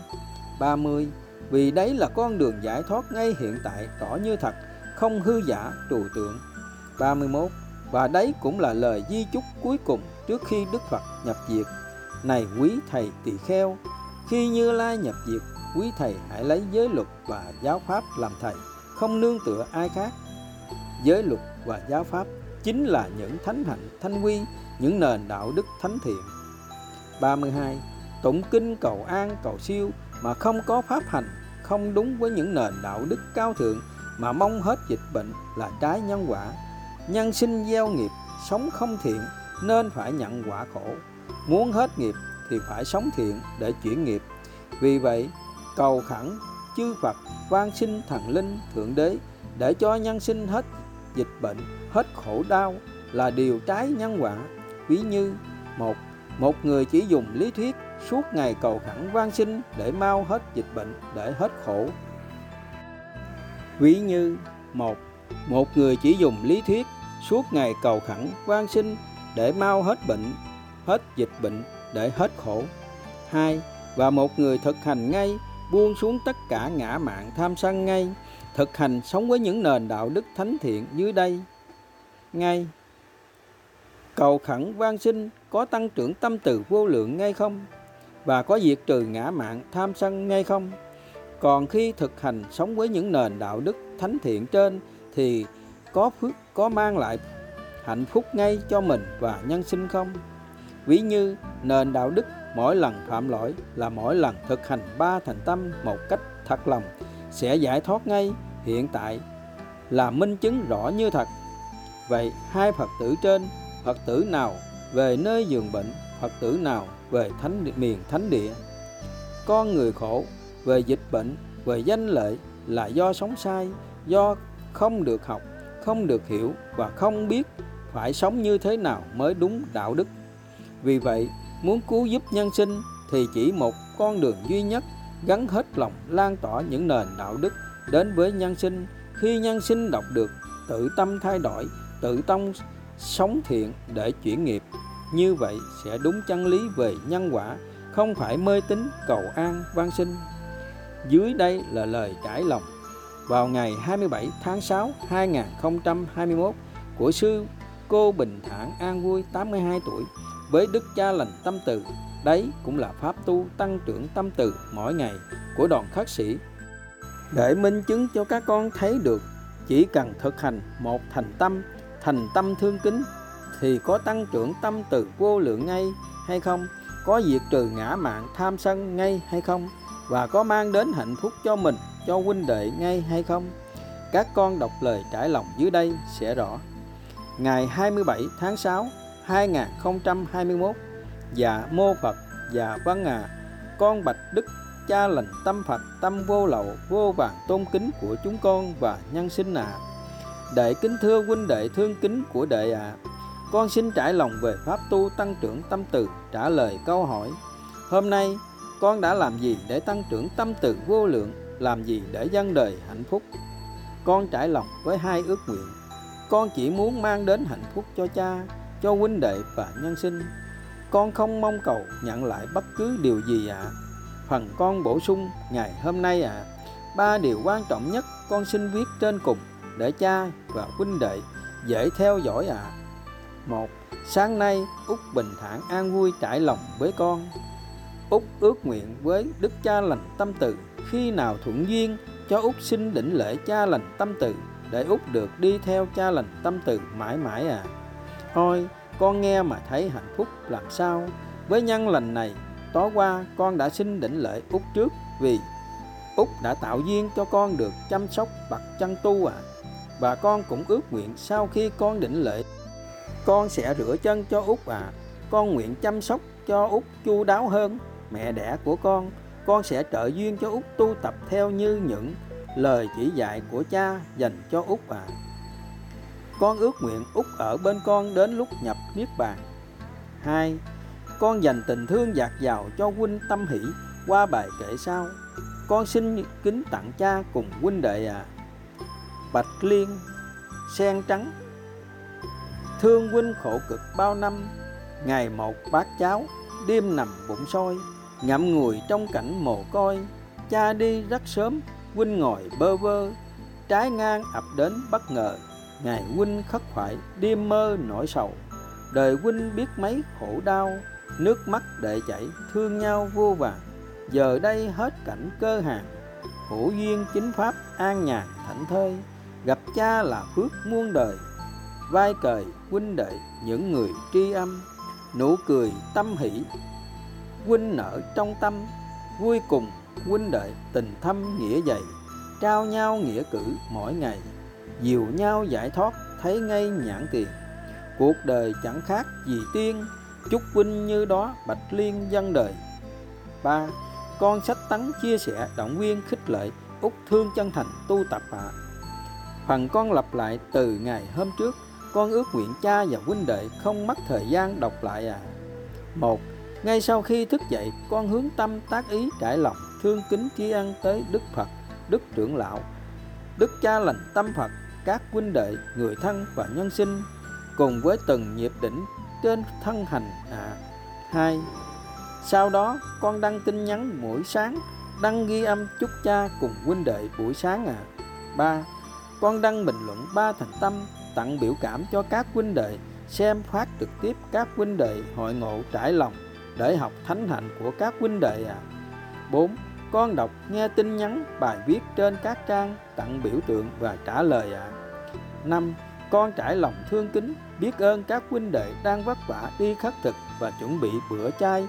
30 vì đấy là con đường giải thoát ngay hiện tại tỏ như thật, không hư giả trừu tượng. 31 và đấy cũng là lời di chúc cuối cùng trước khi Đức Phật nhập diệt. Này quý thầy tỳ kheo, khi Như Lai nhập diệt, quý thầy hãy lấy giới luật và giáo pháp làm thầy, không nương tựa ai khác. Giới luật và giáo pháp chính là những thánh hạnh thanh quy, những nền đạo đức thánh thiện. 32 tụng kinh cầu an, cầu siêu mà không có pháp hành, không đúng với những nền đạo đức cao thượng mà mong hết dịch bệnh là trái nhân quả nhân sinh gieo nghiệp, sống không thiện, nên phải nhận quả khổ. Muốn hết nghiệp thì phải sống thiện để chuyển nghiệp. Vì vậy, cầu khẩn, chư Phật, van sinh thần linh thượng đế để cho nhân sinh hết dịch bệnh, hết khổ đau là điều trái nhân quả. Ví như một một người chỉ dùng lý thuyết suốt ngày cầu khẩn van sinh để mau hết dịch bệnh, để hết khổ. Ví như một một người chỉ dùng lý thuyết suốt ngày cầu khẩn van sinh để mau hết bệnh, hết dịch bệnh để hết khổ. Hai, và một người thực hành ngay, buông xuống tất cả ngã mạng tham sân ngay, thực hành sống với những nền đạo đức thánh thiện dưới đây. Ngay, cầu khẩn van sinh có tăng trưởng tâm từ vô lượng ngay không? Và có diệt trừ ngã mạng tham sân ngay không? Còn khi thực hành sống với những nền đạo đức thánh thiện trên thì có phước có mang lại hạnh phúc ngay cho mình và nhân sinh không? Ví như, nền đạo đức mỗi lần phạm lỗi là mỗi lần thực hành ba thành tâm một cách thật lòng sẽ giải thoát ngay, hiện tại là minh chứng rõ như thật. Vậy hai phật tử trên, phật tử nào về nơi giường bệnh, phật tử nào về thánh miền thánh địa? Con người khổ về dịch bệnh, về danh lợi là do sống sai, do không được học không được hiểu và không biết phải sống như thế nào mới đúng đạo đức. Vì vậy, muốn cứu giúp nhân sinh thì chỉ một con đường duy nhất, gắn hết lòng lan tỏa những nền đạo đức đến với nhân sinh. Khi nhân sinh đọc được, tự tâm thay đổi, tự tâm sống thiện để chuyển nghiệp, như vậy sẽ đúng chân lý về nhân quả, không phải mê tín cầu an van sinh. Dưới đây là lời trải lòng vào ngày 27 tháng 6 2021 của sư cô Bình Thản An Vui 82 tuổi, với đức cha lành tâm từ. Đấy cũng là pháp tu tăng trưởng tâm từ mỗi ngày của đoàn khất sĩ. Để minh chứng cho các con thấy được, chỉ cần thực hành một thành tâm thành tâm thương kính, thì có tăng trưởng tâm từ vô lượng ngay hay không? Có diệt trừ ngã mạng tham sân ngay hay không? Và có mang đến hạnh phúc cho mình, cho huynh đệ ngay hay không các con đọc lời trải lòng dưới đây sẽ rõ ngày 27 tháng 6 2021 Dạ mô Phật Dạ Văn à Con bạch đức cha lành tâm Phật, tâm vô lậu, vô vàng tôn kính của chúng con và nhân sinh ạ à. Đệ kính thưa huynh đệ thương kính của đệ ạ à. Con xin trải lòng về pháp tu tăng trưởng tâm từ, trả lời câu hỏi Hôm nay con đã làm gì để tăng trưởng tâm từ vô lượng Làm gì để dân đời hạnh phúc Con trải lòng với hai ước nguyện Con chỉ muốn mang đến hạnh phúc cho cha, Cho huynh đệ và nhân sinh Con không mong cầu nhận lại bất cứ điều gì ạ à. Phần con bổ sung, ngày hôm nay ạ à. Ba điều quan trọng nhất con xin viết trên cùng Để cha và huynh đệ dễ theo dõi ạ à. một, Sáng nay Út bình thản an vui trải lòng với con Úc ước nguyện với Đức Cha lành tâm từ khi nào thuận duyên cho úc xin đỉnh lễ Cha lành tâm từ để úc được đi theo Cha lành tâm từ mãi mãi à. Thôi, con nghe mà thấy hạnh phúc làm sao. Với nhân lành này, tối qua con đã xin đỉnh lễ úc trước vì úc đã tạo duyên cho con được chăm sóc bậc chân tu à. Và con cũng ước nguyện sau khi con đỉnh lễ, con sẽ rửa chân cho úc à. Con nguyện chăm sóc cho úc chu đáo hơn mẹ đẻ của con con sẽ trợ duyên cho út tu tập theo như những lời chỉ dạy của cha dành cho út à con ước nguyện út ở bên con đến lúc nhập niết bàn. Hai, con dành tình thương dạt dào cho huynh tâm hỷ qua bài kể sau. Con xin kính tặng cha cùng huynh đệ à. Bạch liên, sen trắng. Thương huynh khổ cực bao năm, ngày một bát cháo, đêm nằm bụng sôi ngậm ngùi trong cảnh mồ côi, cha đi rất sớm, huynh ngồi bơ vơ. Trái ngang ập đến bất ngờ, ngày huynh khất khoải đêm mơ nỗi sầu. Đời huynh biết mấy khổ đau, nước mắt đệ chảy, thương nhau vô vàng giờ đây hết cảnh cơ hàng, hữu duyên chính pháp an nhàn thảnh thơi. Gặp cha là phước muôn đời, vai cời huynh đệ những người tri âm. Nụ cười tâm hỷ huynh nở trong tâm, vui cùng huynh đệ tình thâm nghĩa dày, trao nhau nghĩa cử mỗi ngày, dìu nhau giải thoát thấy ngay nhãn tiền. Cuộc đời chẳng khác gì tiên, chúc huynh như đó bạch liên dân đời. Ba, con sách tấn chia sẻ động viên khích lệ, út thương chân thành tu tập ạ à. phần con lặp lại từ ngày hôm trước, con ước nguyện cha và huynh đệ không mất thời gian đọc lại à. Một ngay sau khi thức dậy, con hướng tâm tác ý trải lòng, thương kính tri ân tới Đức Phật, Đức Trưởng Lão, Đức Cha lành tâm Phật, các huynh đệ, người thân và nhân sinh, cùng với từng nhịp đỉnh trên thân hành à. hai Sau đó, con đăng tin nhắn mỗi sáng, đăng ghi âm chúc cha cùng huynh đệ buổi sáng à. ba Con đăng bình luận ba thành tâm, tặng biểu cảm cho các huynh đệ, xem phát trực tiếp các huynh đệ hội ngộ trải lòng để học thánh hạnh của các huynh đệ à. 4. Con đọc nghe tin nhắn bài viết trên các trang tặng biểu tượng và trả lời ạ. À. 5. Con trải lòng thương kính, biết ơn các huynh đệ đang vất vả đi khất thực và chuẩn bị bữa chay,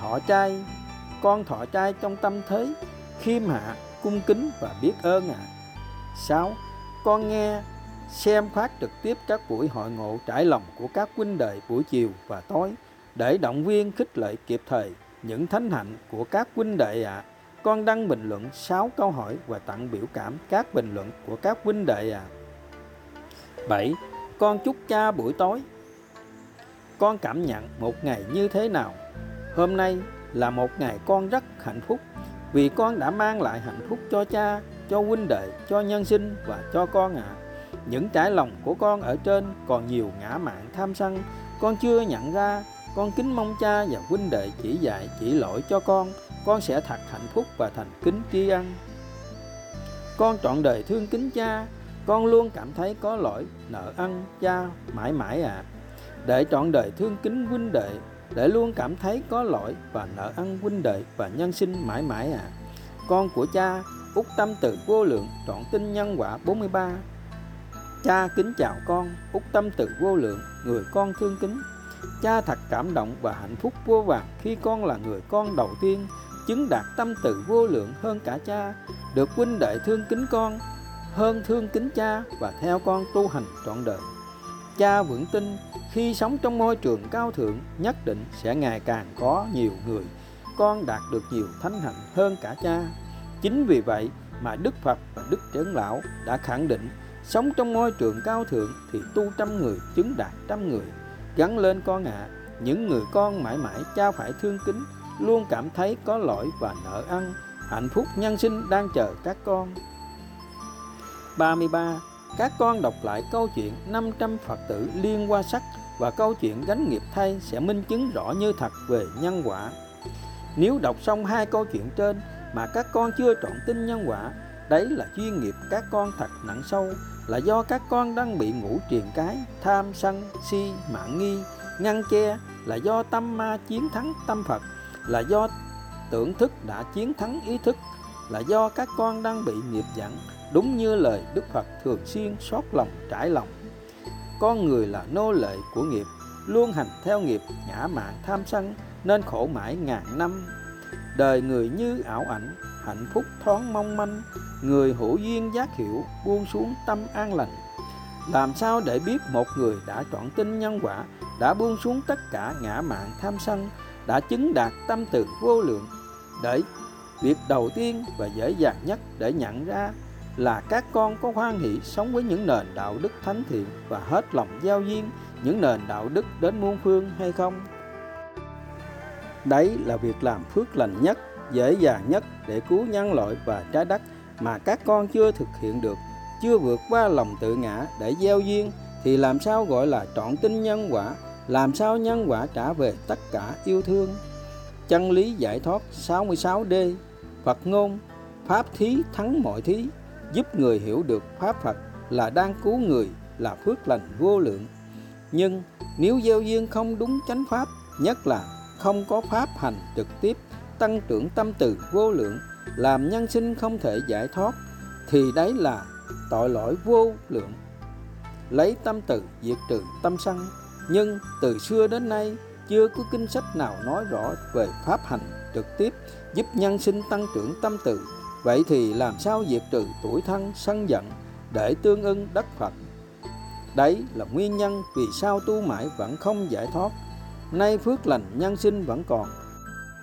thọ chay. Con thọ chay trong tâm thế, khiêm hạ, cung kính và biết ơn ạ. À. 6. Con nghe xem phát trực tiếp các buổi hội ngộ trải lòng của các huynh đệ buổi chiều và tối để động viên khích lệ kịp thời những thánh hạnh của các huynh đệ ạ. À. Con đăng bình luận 6 câu hỏi và tặng biểu cảm các bình luận của các huynh đệ ạ. À. 7. Con chúc cha buổi tối. Con cảm nhận một ngày như thế nào? Hôm nay là một ngày con rất hạnh phúc vì con đã mang lại hạnh phúc cho cha, cho huynh đệ, cho nhân sinh và cho con ạ. À. Những trải lòng của con ở trên còn nhiều ngã mạn tham sân, con chưa nhận ra con kính mong cha và huynh đệ chỉ dạy chỉ lỗi cho con. Con sẽ thật hạnh phúc và thành kính tri ân. Con trọn đời thương kính cha. Con luôn cảm thấy có lỗi nợ ân cha mãi mãi à để trọn đời thương kính huynh đệ để luôn cảm thấy có lỗi và nợ ân huynh đệ và nhân sinh mãi mãi à con của cha út tâm từ vô lượng trọn tinh nhân quả 43 Cha kính chào con, út tâm từ vô lượng, người con thương kính. Cha thật cảm động và hạnh phúc vô vàn khi con là người con đầu tiên chứng đạt tâm từ vô lượng hơn cả cha, được huynh đệ thương kính con, hơn thương kính cha và theo con tu hành trọn đời. Cha vững tin khi sống trong môi trường cao thượng nhất định sẽ ngày càng có nhiều người con đạt được nhiều thánh hạnh hơn cả cha. Chính vì vậy mà Đức Phật và Đức Trưởng Lão đã khẳng định sống trong môi trường cao thượng thì tu trăm người chứng đạt trăm người. Gắn lên con ạ, à, những người con mãi mãi cha phải thương kính, luôn cảm thấy có lỗi và nợ ăn, hạnh phúc nhân sinh đang chờ các con. 33. Các con đọc lại câu chuyện 500 Phật tử liên qua sắc và câu chuyện gánh nghiệp thay sẽ minh chứng rõ như thật về nhân quả. Nếu đọc xong hai câu chuyện trên mà các con chưa trọn tin nhân quả, đấy là chuyên nghiệp các con thật nặng sâu, là do các con đang bị ngũ triền cái, tham sân, si, mạng nghi, ngăn che, là do tâm ma chiến thắng tâm Phật, là do tưởng thức đã chiến thắng ý thức, là do các con đang bị nghiệp dẫn, đúng như lời Đức Phật thường xuyên xót lòng trải lòng. Con người là nô lệ của nghiệp, luôn hành theo nghiệp ngã mạng tham sân, nên khổ mãi ngàn năm. Đời người như ảo ảnh hạnh phúc thoáng mong manh người hữu duyên giác hiểu buông xuống tâm an lành. Làm sao để biết một người đã trọn tin nhân quả đã buông xuống tất cả ngã mạn tham sân đã chứng đạt tâm từ vô lượng? Để việc đầu tiên và dễ dàng nhất để nhận ra là các con có hoan hỷ sống với những nền đạo đức thánh thiện và hết lòng giao duyên những nền đạo đức đến muôn phương hay không? Đấy là việc làm phước lành nhất, dễ dàng nhất để cứu nhân loại và trái đất mà các con chưa thực hiện được, chưa vượt qua lòng tự ngã để gieo duyên thì làm sao gọi là trọn tin nhân quả, làm sao nhân quả trả về tất cả yêu thương. Chân lý giải thoát 66D Phật ngôn Pháp thí thắng mọi thí Giúp người hiểu được Pháp Phật là đang cứu người là phước lành vô lượng Nhưng nếu gieo duyên không đúng chánh Pháp Nhất là không có pháp hành trực tiếp tăng trưởng tâm từ vô lượng, làm nhân sinh không thể giải thoát, thì đấy là tội lỗi vô lượng. Lấy tâm từ diệt trừ tâm sân, nhưng từ xưa đến nay chưa có kinh sách nào nói rõ về pháp hành trực tiếp giúp nhân sinh tăng trưởng tâm từ. Vậy thì làm sao diệt trừ tuổi thân, sân giận để tương ưng đất phật? Đấy là nguyên nhân vì sao tu mãi vẫn không giải thoát. Nay phước lành nhân sinh vẫn còn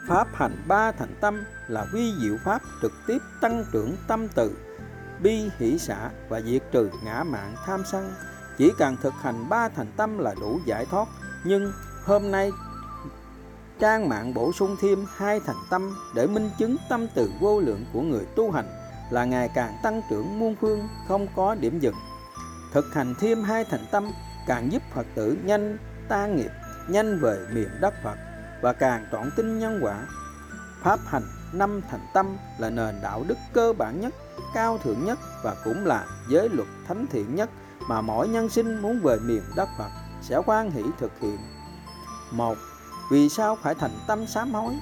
pháp hành ba thành tâm là vi diệu pháp trực tiếp tăng trưởng tâm từ, bi hỷ xã và diệt trừ ngã mạng tham sân. Chỉ cần thực hành ba thành tâm là đủ giải thoát. Nhưng hôm nay, trang mạng bổ sung thêm hai thành tâm để minh chứng tâm từ vô lượng của người tu hành là ngày càng tăng trưởng muôn phương, không có điểm dừng. Thực hành thêm hai thành tâm càng giúp phật tử nhanh, tan nghiệp, nhanh về miền đất Phật và càng trọn tin nhân quả. Pháp hành năm thành tâm là nền đạo đức cơ bản nhất, cao thượng nhất và cũng là giới luật thánh thiện nhất mà mỗi nhân sinh muốn về miền đất Phật sẽ hoan hỷ thực hiện. Một, vì sao phải thành tâm sám hối?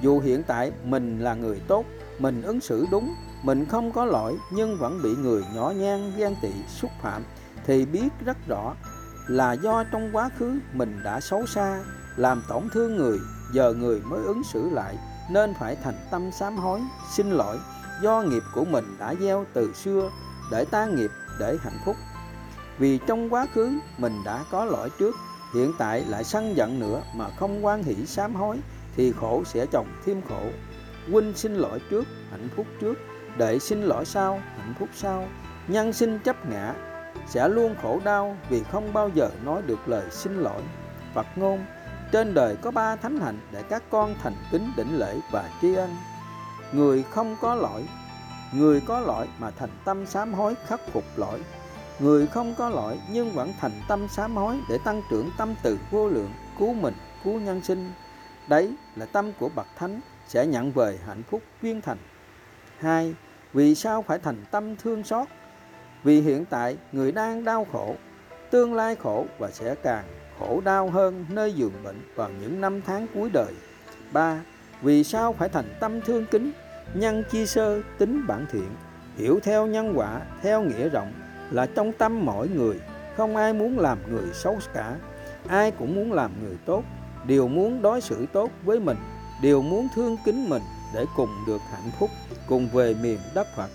Dù hiện tại mình là người tốt, mình ứng xử đúng, mình không có lỗi nhưng vẫn bị người nhỏ nhan ghen tị xúc phạm thì biết rất rõ là do trong quá khứ mình đã xấu xa làm tổn thương người giờ người mới ứng xử lại nên phải thành tâm sám hối xin lỗi. Do nghiệp của mình đã gieo từ xưa để ta nghiệp để hạnh phúc. Vì trong quá khứ mình đã có lỗi trước hiện tại lại sân giận nữa mà không quan hỷ sám hối thì khổ sẽ chồng thêm khổ. Huynh xin lỗi trước hạnh phúc trước để xin lỗi sau hạnh phúc sau. Nhân sinh chấp ngã sẽ luôn khổ đau vì không bao giờ nói được lời xin lỗi. Phật ngôn, trên đời có ba thánh hạnh để các con thành kính đỉnh lễ và tri ân. Người không có lỗi, người có lỗi mà thành tâm sám hối khắc phục lỗi. Người không có lỗi nhưng vẫn thành tâm sám hối để tăng trưởng tâm từ vô lượng, cứu mình, cứu nhân sinh. Đấy là tâm của bậc thánh sẽ nhận về hạnh phúc viên thành. Hai, vì sao phải thành tâm thương xót vì hiện tại người đang đau khổ, tương lai khổ và sẽ càng khổ đau hơn nơi giường bệnh vào những năm tháng cuối đời. 3. Vì sao phải thành tâm thương kính, nhân chi sơ tính bản thiện, hiểu theo nhân quả, theo nghĩa rộng, là trong tâm mỗi người không ai muốn làm người xấu cả ai cũng muốn làm người tốt đều muốn đối xử tốt với mình đều muốn thương kính mình để cùng được hạnh phúc cùng về miền đất Phật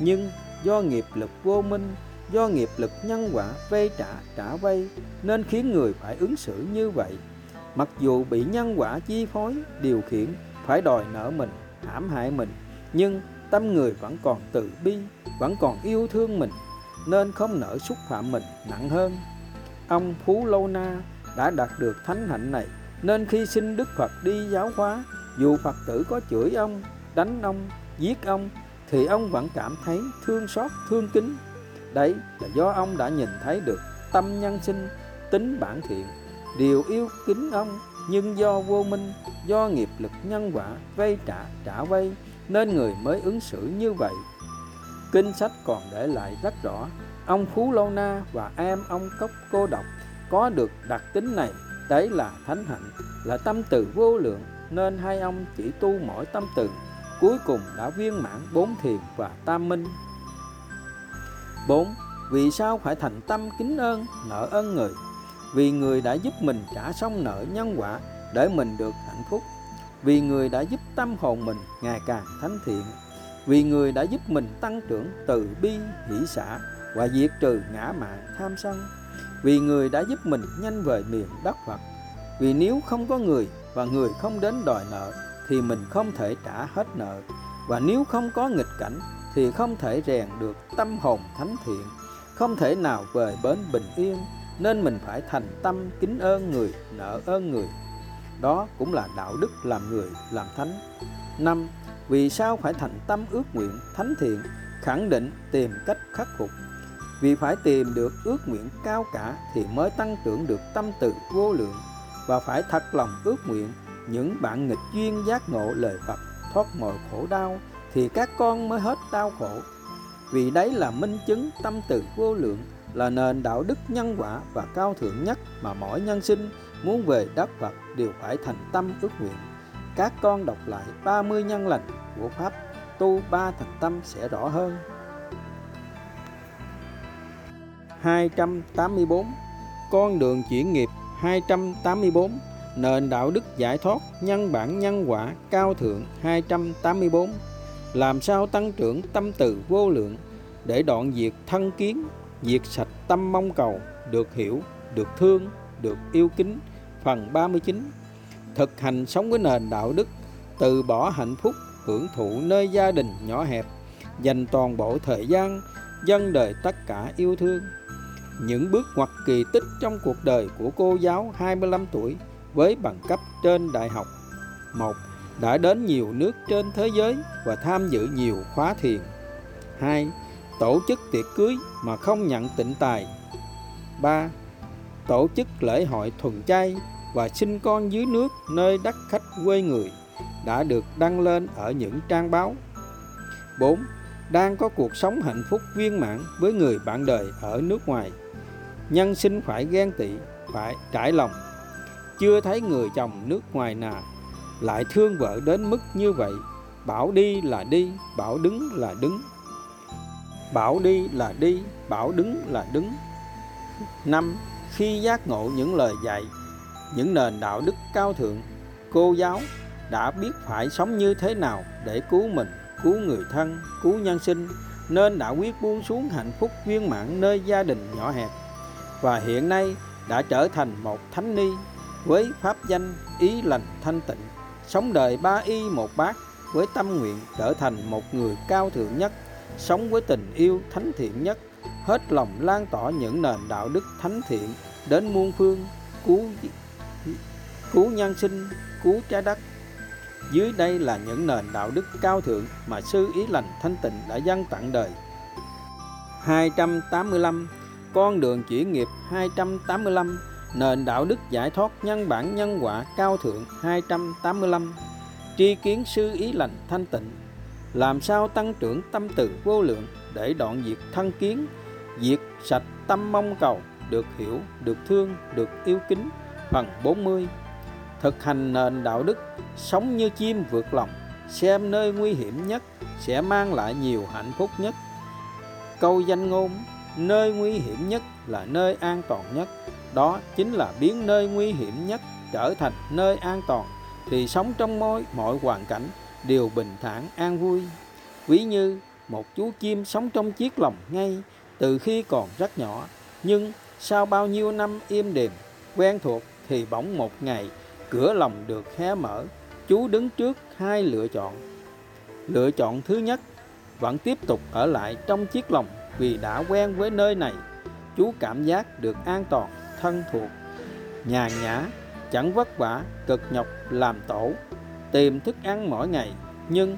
nhưng do nghiệp lực vô minh do nghiệp lực nhân quả vay trả trả vay nên khiến người phải ứng xử như vậy. Mặc dù bị nhân quả chi phối, điều khiển, phải đòi nợ mình, hãm hại mình, nhưng tâm người vẫn còn từ bi, vẫn còn yêu thương mình, nên không nỡ xúc phạm mình nặng hơn. Ông phú lâu na đã đạt được thánh hạnh này, nên khi xin đức phật đi giáo hóa, dù phật tử có chửi ông, đánh ông, giết ông, thì ông vẫn cảm thấy thương xót, thương kính đấy là do ông đã nhìn thấy được tâm nhân sinh, tính bản thiện. Điều yêu kính ông, nhưng do vô minh, do nghiệp lực nhân quả vay trả trả vay nên người mới ứng xử như vậy. Kinh sách còn để lại rất rõ, ông phú lâu na và em ông cốc cô độc có được đặc tính này, đấy là thánh hạnh, là tâm từ vô lượng, nên hai ông chỉ tu mỗi tâm từ. Cuối cùng đã viên mãn bốn thiền và tam minh. 4. Vì sao phải thành tâm kính ơn, nợ ơn người? Vì người đã giúp mình trả xong nợ nhân quả để mình được hạnh phúc. Vì người đã giúp tâm hồn mình ngày càng thánh thiện. Vì người đã giúp mình tăng trưởng từ bi, hỷ xã và diệt trừ ngã mạn tham sân. Vì người đã giúp mình nhanh về miền đất Phật. Vì nếu không có người và người không đến đòi nợ thì mình không thể trả hết nợ. Và nếu không có nghịch cảnh thì không thể rèn được tâm hồn thánh thiện, không thể nào về bến bình yên, nên mình phải thành tâm kính ơn người, nợ ơn người. Đó cũng là đạo đức làm người, làm thánh. năm Vì sao phải thành tâm ước nguyện thánh thiện, khẳng định tìm cách khắc phục. Vì phải tìm được ước nguyện cao cả thì mới tăng trưởng được tâm từ vô lượng và phải thật lòng ước nguyện những bạn nghịch duyên giác ngộ lời Phật thoát mọi khổ đau thì các con mới hết đau khổ vì đấy là minh chứng tâm từ vô lượng, là nền đạo đức nhân quả và cao thượng nhất mà mỗi nhân sinh muốn về đất Phật đều phải thành tâm ước nguyện. Các con đọc lại 30 nhân lành của Pháp, tu ba thành tâm sẽ rõ hơn. 284 Con đường chuyển nghiệp 284 Nền đạo đức giải thoát, nhân bản, nhân quả, cao thượng 284 làm sao tăng trưởng tâm từ vô lượng để đoạn diệt thân kiến, diệt sạch tâm mong cầu, được hiểu, được thương, được yêu kính? Phần 39 thực hành sống với nền đạo đức, từ bỏ hạnh phúc, hưởng thụ nơi gia đình nhỏ hẹp, dành toàn bộ thời gian dân đời tất cả yêu thương. Những bước ngoặt kỳ tích trong cuộc đời của cô giáo 25 tuổi với bằng cấp trên đại học. Một đã đến nhiều nước trên thế giới và tham dự nhiều khóa thiền. 2. Tổ chức tiệc cưới mà không nhận tịnh tài. 3. Tổ chức lễ hội thuần chay và sinh con dưới nước nơi đất khách quê người đã được đăng lên ở những trang báo. 4. Đang có cuộc sống hạnh phúc viên mãn với người bạn đời ở nước ngoài. Nhân sinh phải ghen tị, phải trải lòng. Chưa thấy người chồng nước ngoài nào lại thương vợ đến mức như vậy, bảo đi là đi, bảo đứng là đứng. Bảo đi là đi, bảo đứng là đứng. Năm, khi giác ngộ những lời dạy, những nền đạo đức cao thượng, cô giáo đã biết phải sống như thế nào để cứu mình, cứu người thân, cứu nhân sinh, nên đã quyết buông xuống hạnh phúc viên mãn nơi gia đình nhỏ hẹp. Và hiện nay đã trở thành một thánh ni với pháp danh ý lành thanh tịnh sống đời ba y một bát với tâm nguyện trở thành một người cao thượng nhất, sống với tình yêu thánh thiện nhất, hết lòng lan tỏa những nền đạo đức thánh thiện đến muôn phương, cứu cứu nhân sinh, cứu trái đất. Dưới đây là những nền đạo đức cao thượng mà sư ý lành thanh tịnh đã dâng tặng đời. 285 con đường chuyển nghiệp 285 nền đạo đức giải thoát nhân bản nhân quả cao thượng 285 tri kiến sư ý lành thanh tịnh. Làm sao tăng trưởng tâm từ vô lượng để đoạn diệt thân kiến, diệt sạch tâm mong cầu, được hiểu, được thương, được yêu kính? Phần 40 thực hành nền đạo đức, sống như chim vượt lòng, xem nơi nguy hiểm nhất sẽ mang lại nhiều hạnh phúc nhất. Câu danh ngôn, nơi nguy hiểm nhất là nơi an toàn nhất đó chính là biến nơi nguy hiểm nhất trở thành nơi an toàn, thì sống trong mọi mọi hoàn cảnh đều bình thản an vui. Ví như một chú chim sống trong chiếc lồng ngay từ khi còn rất nhỏ, nhưng sau bao nhiêu năm im đềm, quen thuộc thì bỗng một ngày cửa lồng được hé mở, chú đứng trước hai lựa chọn. Lựa chọn thứ nhất, vẫn tiếp tục ở lại trong chiếc lồng vì đã quen với nơi này, chú cảm giác được an toàn thân thuộc, nhàn nhã, chẳng vất vả, cực nhọc, làm tổ, tìm thức ăn mỗi ngày, nhưng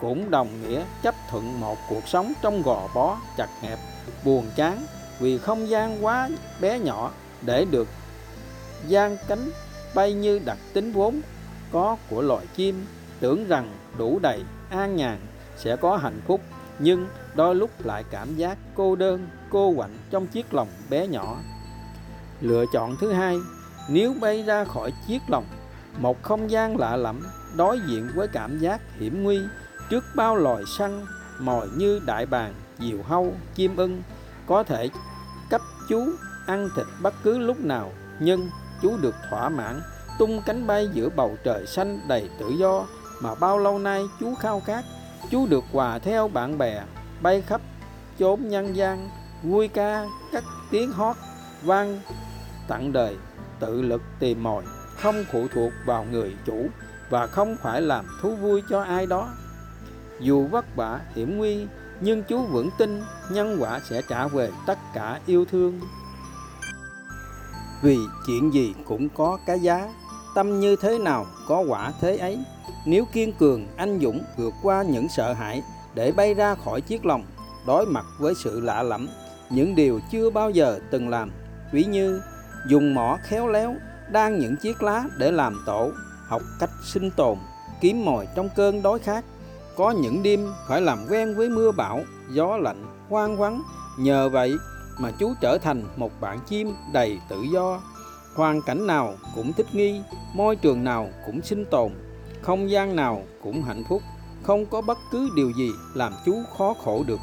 cũng đồng nghĩa chấp thuận một cuộc sống trong gò bó, chặt hẹp, buồn chán, vì không gian quá bé nhỏ để được gian cánh bay như đặc tính vốn có của loài chim. Tưởng rằng đủ đầy an nhàn sẽ có hạnh phúc, nhưng đôi lúc lại cảm giác cô đơn, cô quạnh trong chiếc lồng bé nhỏ lựa chọn thứ hai, nếu bay ra khỏi chiếc lồng một không gian lạ lẫm đối diện với cảm giác hiểm nguy trước bao loài săn mồi như đại bàng, diều hâu, chim ưng, có thể cấp chú ăn thịt bất cứ lúc nào, nhưng chú được thỏa mãn, tung cánh bay giữa bầu trời xanh đầy tự do mà bao lâu nay chú khao khát. Chú được hòa theo bạn bè, bay khắp chốn nhân gian, vui ca các tiếng hót, vang tặng đời, tự lực tìm mồi, không phụ thuộc vào người chủ và không phải làm thú vui cho ai đó. Dù vất vả, hiểm nguy, nhưng chú vững tin, nhân quả sẽ trả về tất cả yêu thương. Vì chuyện gì cũng có cái giá, tâm như thế nào có quả thế ấy. Nếu kiên cường, anh dũng vượt qua những sợ hãi để bay ra khỏi chiếc lòng, đối mặt với sự lạ lẫm, những điều chưa bao giờ từng làm. Ví như dùng mỏ khéo léo, đan những chiếc lá để làm tổ, học cách sinh tồn, kiếm mồi trong cơn đói khát. Có những đêm phải làm quen với mưa bão, gió lạnh, hoang vắng. Nhờ vậy mà chú trở thành một bạn chim đầy tự do. Hoàn cảnh nào cũng thích nghi, môi trường nào cũng sinh tồn, không gian nào cũng hạnh phúc. Không có bất cứ điều gì làm chú khó khổ được.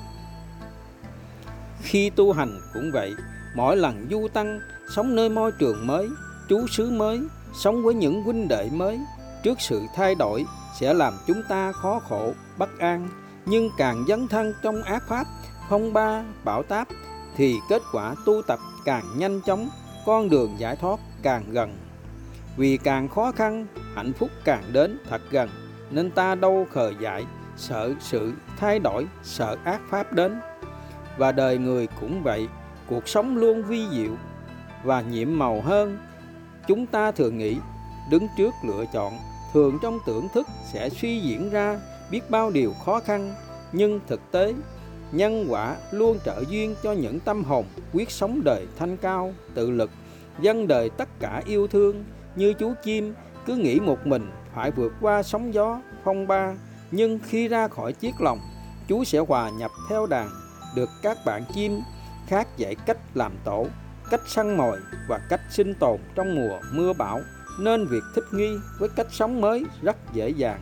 Khi tu hành cũng vậy, mỗi lần du tăng sống nơi môi trường mới chú xứ mới, sống với những huynh đệ mới. Trước sự thay đổi sẽ làm chúng ta khó khổ, bất an. Nhưng càng dấn thân trong ác pháp, phong ba bão táp, thì kết quả tu tập càng nhanh chóng, con đường giải thoát càng gần. Vì càng khó khăn, hạnh phúc càng đến thật gần, nên ta đâu khờ dại, sợ sự thay đổi, sợ ác pháp đến. Và đời người cũng vậy, cuộc sống luôn vi diệu và nhiệm màu hơn. Chúng ta thường nghĩ, đứng trước lựa chọn, thường trong tưởng thức sẽ suy diễn ra, biết bao điều khó khăn. Nhưng thực tế, nhân quả luôn trợ duyên cho những tâm hồn quyết sống đời thanh cao, tự lực dân đời tất cả yêu thương. Như chú chim, cứ nghĩ một mình phải vượt qua sóng gió, phong ba. Nhưng khi ra khỏi chiếc lồng chú sẽ hòa nhập theo đàn, được các bạn chim khác dạy cách làm tổ cách săn mồi và cách sinh tồn trong mùa mưa bão, nên việc thích nghi với cách sống mới rất dễ dàng.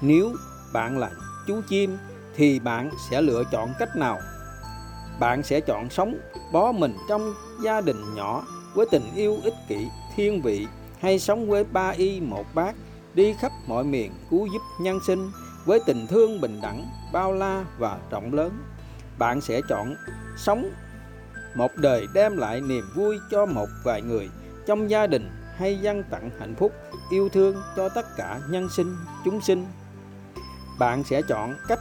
Nếu bạn là chú chim, thì bạn sẽ lựa chọn cách nào? Bạn sẽ chọn sống bó mình trong gia đình nhỏ với tình yêu ích kỷ, thiên vị, hay sống với ba y một bác, đi khắp mọi miền cứu giúp nhân sinh với tình thương bình đẳng, bao la và rộng lớn? Bạn sẽ chọn sống một đời đem lại niềm vui cho một vài người. Trong gia đình hay dân tặng hạnh phúc, yêu thương cho tất cả nhân sinh, chúng sinh. Bạn sẽ chọn cách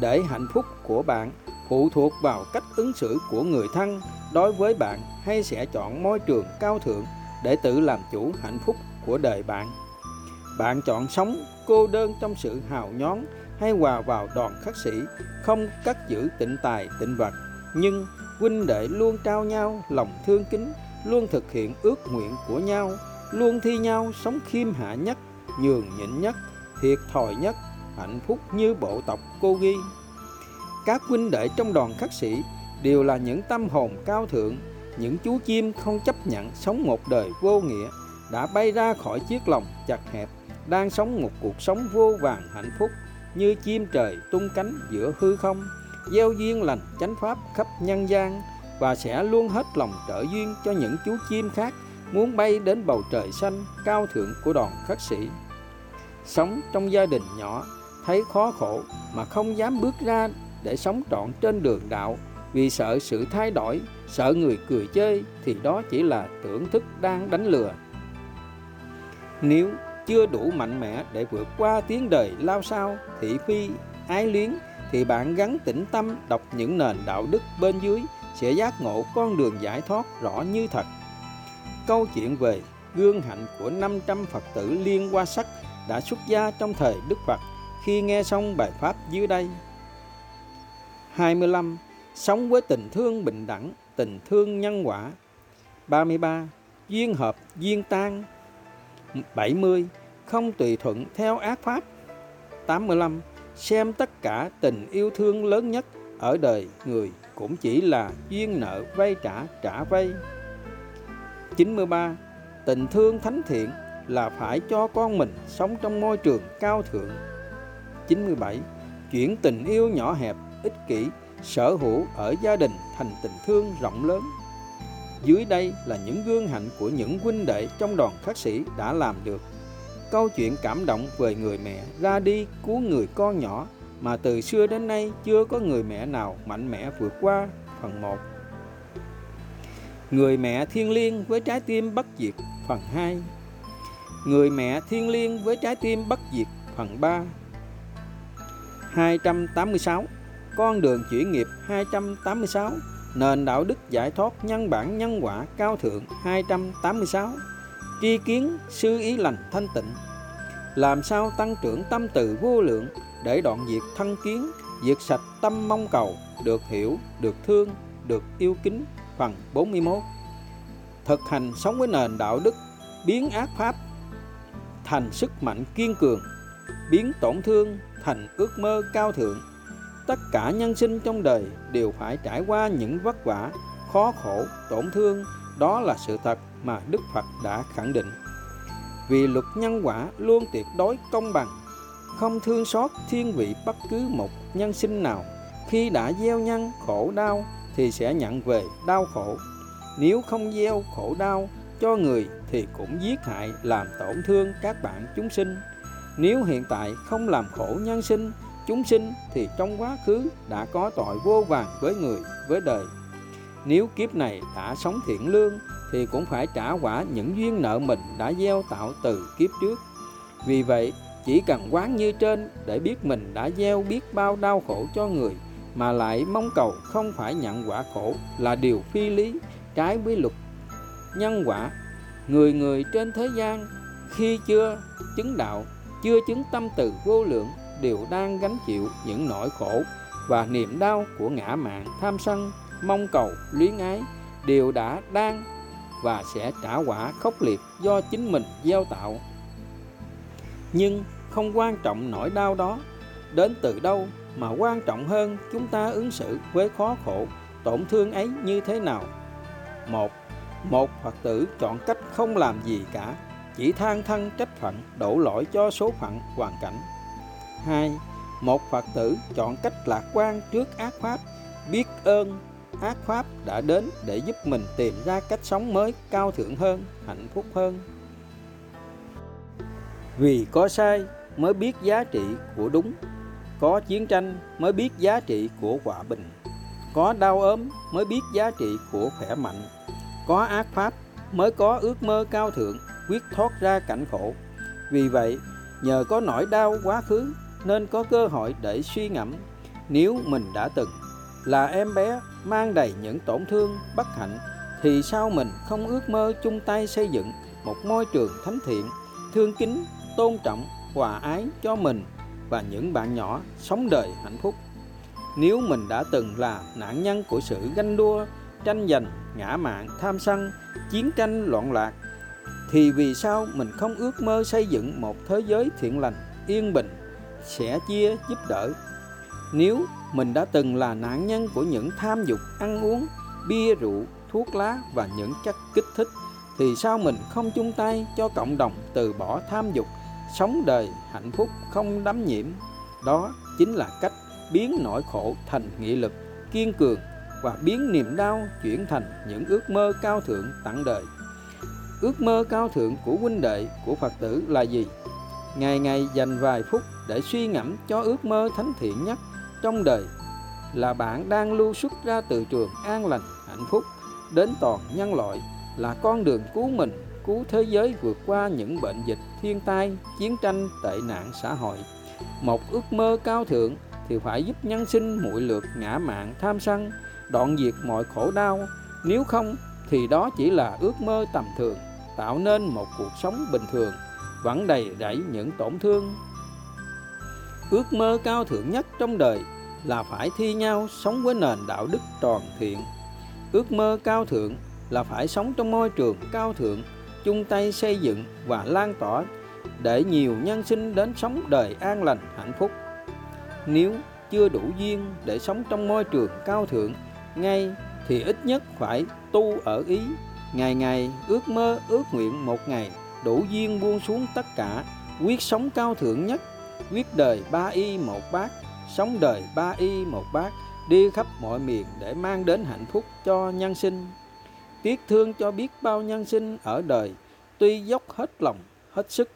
để hạnh phúc của bạn phụ thuộc vào cách ứng xử của người thân đối với bạn hay sẽ chọn môi trường cao thượng để tự làm chủ hạnh phúc của đời bạn. Bạn chọn sống cô đơn trong sự hào nhón hay hòa vào đoàn khắc sĩ không cất giữ tịnh tài tịnh vật, nhưng huynh đệ luôn trao nhau lòng thương kính, luôn thực hiện ước nguyện của nhau, luôn thi nhau sống khiêm hạ nhất, nhường nhịn nhất, thiệt thòi nhất, hạnh phúc như bộ tộc cô ghi. Các huynh đệ trong đoàn khắc sĩ đều là những tâm hồn cao thượng, những chú chim không chấp nhận sống một đời vô nghĩa, đã bay ra khỏi chiếc lồng chặt hẹp, đang sống một cuộc sống vô vàng hạnh phúc như chim trời tung cánh giữa hư không gieo duyên lành chánh pháp khắp nhân gian và sẽ luôn hết lòng trợ duyên cho những chú chim khác muốn bay đến bầu trời xanh cao thượng của đoàn khất sĩ. Sống trong gia đình nhỏ, thấy khó khổ mà không dám bước ra để sống trọn trên đường đạo vì sợ sự thay đổi, sợ người cười chơi thì đó chỉ là tưởng thức đang đánh lừa. Nếu chưa đủ mạnh mẽ để vượt qua tiếng đời lao sao, thị phi, ái luyến thì bạn gắn tĩnh tâm đọc những nền đạo đức bên dưới sẽ giác ngộ con đường giải thoát rõ như thật. Câu chuyện về gương hạnh của 500 Phật tử Liên Hoa Sắc đã xuất gia trong thời Đức Phật khi nghe xong bài pháp dưới đây. 25. Sống với tình thương bình đẳng, tình thương nhân quả. 33. Duyên hợp, duyên tan. 70. Không tùy thuận theo ác pháp. 85. Xem tất cả tình yêu thương lớn nhất ở đời người cũng chỉ là duyên nợ vay trả trả vay. 93. Tình thương thánh thiện là phải cho con mình sống trong môi trường cao thượng. 97. Chuyển tình yêu nhỏ hẹp, ích kỷ, sở hữu ở gia đình thành tình thương rộng lớn. Dưới đây là những gương hạnh của những huynh đệ trong đoàn khắc sĩ đã làm được. Câu chuyện cảm động về người mẹ ra đi cứu người con nhỏ mà từ xưa đến nay chưa có người mẹ nào mạnh mẽ vượt qua phần 1. Người mẹ thiên liêng với trái tim bất diệt phần 2. Người mẹ thiên liêng với trái tim bất diệt phần 3. 286. Con đường chuyển nghiệp 286. Nền đạo đức giải thoát nhân bản nhân quả cao thượng 286. Tri kiến sư ý lành thanh tịnh. Làm sao tăng trưởng tâm từ vô lượng để đoạn diệt thân kiến, diệt sạch tâm mong cầu, được hiểu, được thương, được yêu kính phần 41. Thực hành sống với nền đạo đức, biến ác pháp thành sức mạnh kiên cường, biến tổn thương thành ước mơ cao thượng. Tất cả nhân sinh trong đời đều phải trải qua những vất vả, khó khổ, tổn thương, đó là sự thật mà Đức Phật đã khẳng định. Vì luật nhân quả luôn tuyệt đối công bằng, không thương xót thiên vị bất cứ một nhân sinh nào. Khi đã gieo nhân khổ đau thì sẽ nhận về đau khổ. Nếu không gieo khổ đau cho người thì cũng giết hại làm tổn thương các bạn chúng sinh. Nếu hiện tại không làm khổ nhân sinh, chúng sinh thì trong quá khứ đã có tội vô vàng với người, với đời. Nếu kiếp này đã sống thiện lương thì cũng phải trả quả những duyên nợ mình đã gieo tạo từ kiếp trước. Vì vậy, chỉ cần quán như trên để biết mình đã gieo biết bao đau khổ cho người mà lại mong cầu không phải nhận quả khổ là điều phi lý, trái với luật nhân quả. Người người trên thế gian khi chưa chứng đạo, chưa chứng tâm từ vô lượng đều đang gánh chịu những nỗi khổ và niềm đau của ngã mạng tham sân, mong cầu, luyến ái đều đã đang và sẽ trả quả khốc liệt do chính mình gieo tạo. Nhưng không quan trọng nỗi đau đó. Đến từ đâu mà quan trọng hơn chúng ta ứng xử với khó khổ, tổn thương ấy như thế nào? Một một phật tử chọn cách không làm gì cả, chỉ than thân trách phận, đổ lỗi cho số phận, hoàn cảnh. Hai, một phật tử chọn cách lạc quan trước ác pháp, biết ơn ác pháp đã đến để giúp mình tìm ra cách sống mới, cao thượng hơn, hạnh phúc hơn. Vì có sai mới biết giá trị của đúng, có chiến tranh mới biết giá trị của hòa bình, có đau ốm mới biết giá trị của khỏe mạnh, có ác pháp mới có ước mơ cao thượng, quyết thoát ra cảnh khổ. Vì vậy, nhờ có nỗi đau quá khứ nên có cơ hội để suy ngẫm, nếu mình đã từng là em bé mang đầy những tổn thương, bất hạnh, thì sao mình không ước mơ chung tay xây dựng một môi trường thánh thiện, thương kính, tôn trọng, hòa ái cho mình và những bạn nhỏ sống đời hạnh phúc? Nếu mình đã từng là nạn nhân của sự ganh đua, tranh giành, ngã mạn tham sân, chiến tranh loạn lạc, thì vì sao mình không ước mơ xây dựng một thế giới thiện lành, yên bình, sẻ chia, giúp đỡ? Nếu mình đã từng là nạn nhân của những tham dục, ăn uống, bia rượu, thuốc lá và những chất kích thích. Thì sao mình không chung tay cho cộng đồng từ bỏ tham dục, sống đời hạnh phúc, không đắm nhiễm? Đó chính là cách biến nỗi khổ thành nghị lực, kiên cường và biến niềm đau chuyển thành những ước mơ cao thượng tặng đời. Ước mơ cao thượng của huynh đệ, của phật tử là gì? Ngày ngày dành vài phút để suy ngẫm cho ước mơ thánh thiện nhất trong đời là bạn đang lưu xuất ra từ trường an lành, hạnh phúc, đến toàn nhân loại, là con đường cứu mình, cứu thế giới vượt qua những bệnh dịch, thiên tai, chiến tranh, tệ nạn xã hội. Một ước mơ cao thượng thì phải giúp nhân sinh muội lượt ngã mạng tham sân, đoạn diệt mọi khổ đau. Nếu không, thì đó chỉ là ước mơ tầm thường, tạo nên một cuộc sống bình thường, vẫn đầy rẫy những tổn thương. Ước mơ cao thượng nhất trong đời là phải thi nhau sống với nền đạo đức tròn thiện. Ước mơ cao thượng là phải sống trong môi trường cao thượng, chung tay xây dựng và lan tỏa để nhiều nhân sinh đến sống đời an lành, hạnh phúc. Nếu chưa đủ duyên để sống trong môi trường cao thượng, ngay thì ít nhất phải tu ở ý, ngày ngày ước mơ, ước nguyện một ngày đủ duyên buông xuống tất cả, quyết sống cao thượng nhất, quyết đời ba y một bát sống đời ba y một bát đi khắp mọi miền để mang đến hạnh phúc cho nhân sinh. Tiếc thương cho biết bao nhân sinh ở đời, tuy dốc hết lòng, hết sức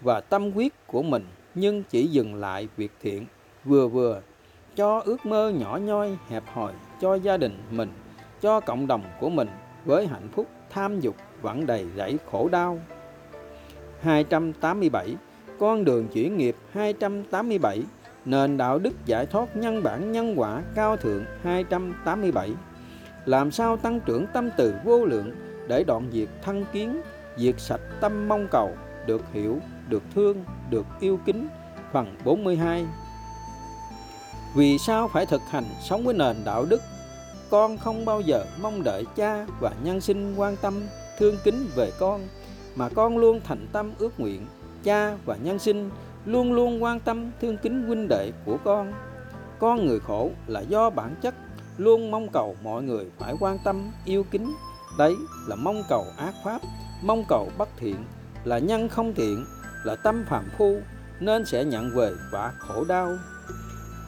và tâm huyết của mình, nhưng chỉ dừng lại việc thiện, vừa vừa, cho ước mơ nhỏ nhoi, hẹp hòi cho gia đình mình, cho cộng đồng của mình với hạnh phúc, tham dục vẫn đầy rẫy khổ đau. 287 con đường chuyển nghiệp 287 nền đạo đức giải thoát nhân bản nhân quả cao thượng 287 làm sao tăng trưởng tâm từ vô lượng để đoạn diệt thân kiến, diệt sạch tâm mong cầu, được hiểu, được thương, được yêu kính? Phần 42 vì sao phải thực hành sống với nền đạo đức? Con không bao giờ mong đợi cha và nhân sinh quan tâm, thương kính về con, mà con luôn thành tâm ước nguyện cha và nhân sinh luôn luôn quan tâm thương kính huynh đệ của con. Con người khổ là do bản chất, luôn mong cầu mọi người phải quan tâm, yêu kính. Đấy là mong cầu ác pháp, mong cầu bất thiện, là nhân không thiện, là tâm phạm phu, nên sẽ nhận về quả khổ đau.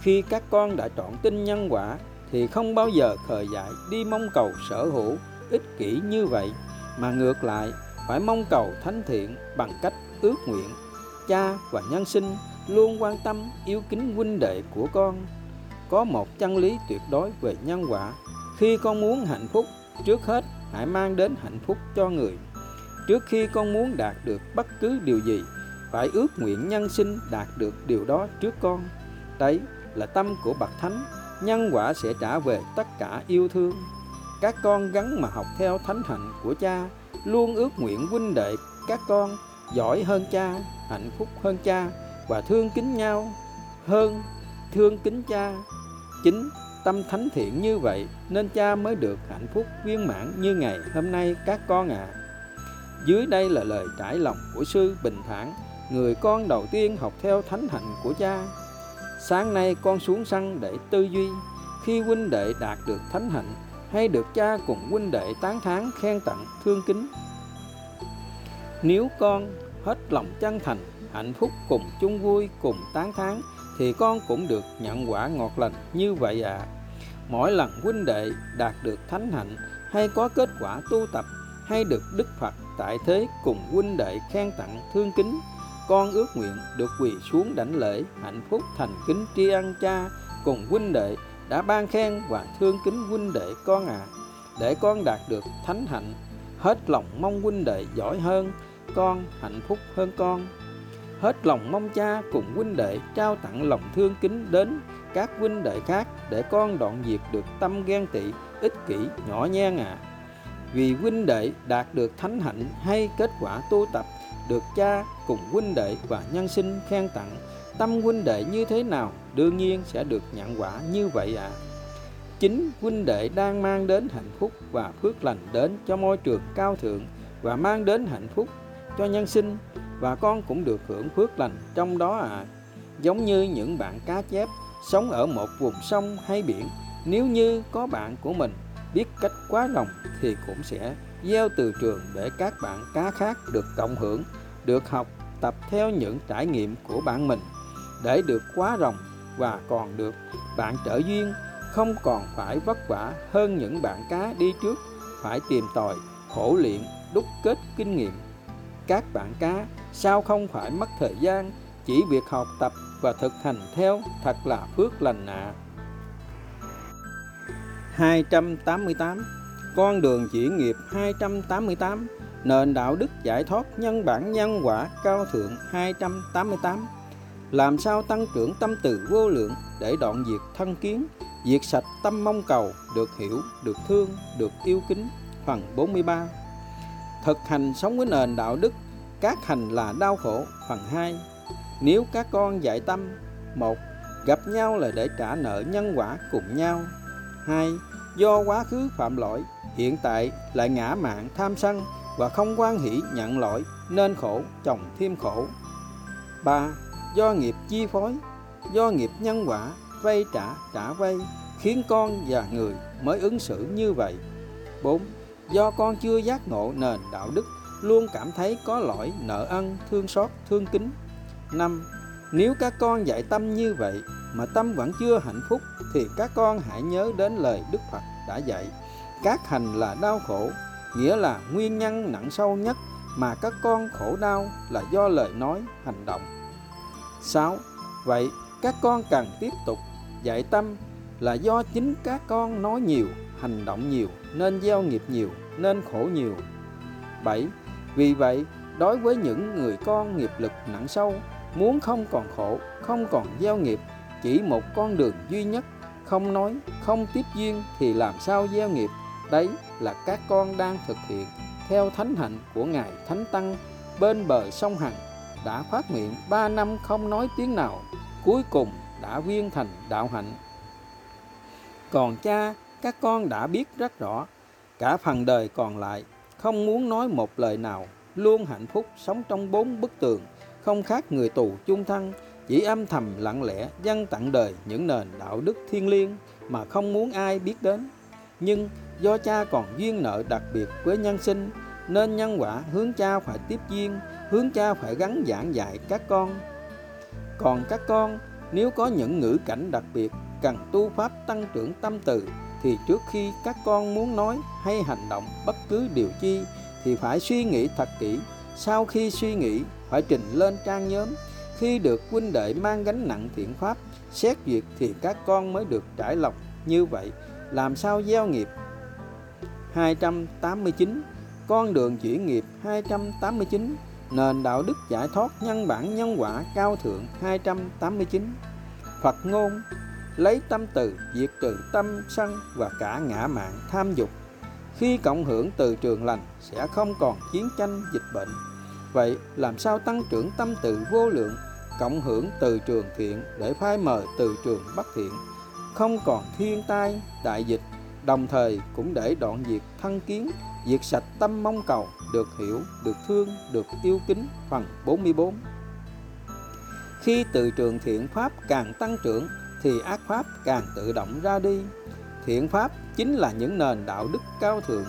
Khi các con đã chọn tin nhân quả, thì không bao giờ khờ dại đi mong cầu sở hữu ích kỷ như vậy, mà ngược lại, phải mong cầu thánh thiện bằng cách ước nguyện cha và nhân sinh luôn quan tâm, yêu kính huynh đệ của con. Có một chân lý tuyệt đối về nhân quả. Khi con muốn hạnh phúc, trước hết hãy mang đến hạnh phúc cho người. Trước khi con muốn đạt được bất cứ điều gì, phải ước nguyện nhân sinh đạt được điều đó trước con. Đấy là tâm của bậc thánh. Nhân quả sẽ trả về tất cả yêu thương. Các con gắn mà học theo thánh hạnh của cha, luôn ước nguyện huynh đệ các con giỏi hơn cha, hạnh phúc hơn cha và thương kính nhau hơn thương kính cha chính tâm thánh thiện như vậy nên cha mới được hạnh phúc viên mãn như ngày hôm nay các con ạ à. dưới đây là lời trải lòng của sư bình thản, người con đầu tiên học theo thánh hạnh của cha sáng nay con xuống sân để tư duy, khi huynh đệ đạt được thánh hạnh hay được cha cùng huynh đệ tán thán khen tặng thương kính nếu con hết lòng chân thành hạnh phúc cùng chung vui cùng tán thán thì con cũng được nhận quả ngọt lành như vậy ạ à. mỗi lần huynh đệ đạt được thánh hạnh hay có kết quả tu tập hay được đức phật tại thế cùng huynh đệ khen tặng thương kính con ước nguyện được quỳ xuống đảnh lễ hạnh phúc thành kính tri ân cha cùng huynh đệ đã ban khen và thương kính huynh đệ con ạ à, để con đạt được thánh hạnh hết lòng mong huynh đệ giỏi hơn con, hạnh phúc hơn con hết lòng mong cha cùng huynh đệ trao tặng lòng thương kính đến các huynh đệ khác để con đoạn diệt được tâm ghen tị, ích kỷ, nhỏ nhen à vì huynh đệ đạt được thánh hạnh hay kết quả tu tập, được cha cùng huynh đệ và nhân sinh khen tặng, tâm huynh đệ như thế nào đương nhiên sẽ được nhận quả như vậy ạ à. chính huynh đệ đang mang đến hạnh phúc và phước lành đến cho môi trường cao thượng và mang đến hạnh phúc cho nhân sinh và con cũng được hưởng phước lành trong đó à. Giống như những bạn cá chép sống ở một vùng sông hay biển, nếu như có bạn của mình biết cách quá rồng thì cũng sẽ gieo từ trường để các bạn cá khác được cộng hưởng, được học tập theo những trải nghiệm của bạn mình. Để được quá rồng và còn được, bạn trợ duyên, không còn phải vất vả hơn những bạn cá đi trước. Phải tìm tòi, khổ luyện, đúc kết kinh nghiệm các bạn cá sao không phải mất thời gian chỉ việc học tập và thực hành theo thật là phước lành ạ. À. 288 Con đường chỉ nghiệp 288 Nền đạo đức giải thoát nhân bản nhân quả cao thượng 288 Làm sao tăng trưởng tâm từ vô lượng để đoạn diệt thân kiến Diệt sạch tâm mong cầu được hiểu, được thương, được yêu kính Phần 43 Thực hành sống với nền đạo đức, Các hành là đau khổ, Phần 2 Nếu các con dạy tâm, một, Gặp nhau là để trả nợ nhân quả cùng nhau. Hai, Do quá khứ phạm lỗi, Hiện tại lại ngã mạng tham sân Và không quan hỷ nhận lỗi Nên khổ, chồng thêm khổ. Ba, Do nghiệp chi phối, Do nghiệp nhân quả, Vay trả trả vay Khiến con và người mới ứng xử như vậy. 4 do con chưa giác ngộ nền đạo đức, luôn cảm thấy có lỗi, nợ ân, thương xót, thương kính năm, nếu các con dạy tâm như vậy mà tâm vẫn chưa hạnh phúc, thì các con hãy nhớ đến lời đức phật đã dạy các hành là đau khổ, nghĩa là nguyên nhân nặng sâu nhất mà các con khổ đau là do lời nói, hành động 6. Vậy các con cần tiếp tục dạy tâm là do chính các con nói nhiều hành động nhiều nên gieo nghiệp nhiều nên khổ nhiều 7. Vì vậy, đối với những người con nghiệp lực nặng sâu, muốn không còn khổ, không còn gieo nghiệp, chỉ một con đường duy nhất, không nói, không tiếp duyên thì làm sao gieo nghiệp? Đấy là các con đang thực hiện theo thánh hạnh của Ngài Thánh Tăng bên bờ sông Hằng đã phát miệng ba năm không nói tiếng nào, cuối cùng đã viên thành đạo hạnh. Còn cha các con đã biết rất rõ, cả phần đời còn lại, không muốn nói một lời nào, luôn hạnh phúc, sống trong bốn bức tường, không khác người tù chung thân, chỉ âm thầm lặng lẽ dâng tặng đời những nền đạo đức thiêng liêng mà không muốn ai biết đến. Nhưng do cha còn duyên nợ đặc biệt với nhân sinh, nên nhân quả hướng cha phải tiếp duyên, hướng cha phải gắn giảng dạy các con. Còn các con, nếu có những ngữ cảnh đặc biệt, cần tu pháp tăng trưởng tâm từ thì trước khi các con muốn nói hay hành động bất cứ điều chi, thì phải suy nghĩ thật kỹ. Sau khi suy nghĩ, phải trình lên trang nhóm. Khi được huynh đệ mang gánh nặng thiện pháp, xét duyệt thì các con mới được trải lọc như vậy. Làm sao gieo nghiệp? 289 con đường chuyển nghiệp 289 nền đạo đức giải thoát nhân bản nhân quả cao thượng 289 Phật ngôn lấy tâm từ, diệt trừ tâm, sân và cả ngã mạng tham dục. Khi cộng hưởng từ trường lành, sẽ không còn chiến tranh, dịch bệnh. Vậy làm sao tăng trưởng tâm từ vô lượng, cộng hưởng từ trường thiện để phai mờ từ trường bất thiện? Không còn thiên tai, đại dịch, đồng thời cũng để đoạn diệt thân kiến, diệt sạch tâm mong cầu, được hiểu, được thương, được yêu kính, phần 44 khi từ trường thiện pháp càng tăng trưởng thì ác pháp càng tự động ra đi. Thiện pháp chính là những nền đạo đức cao thượng.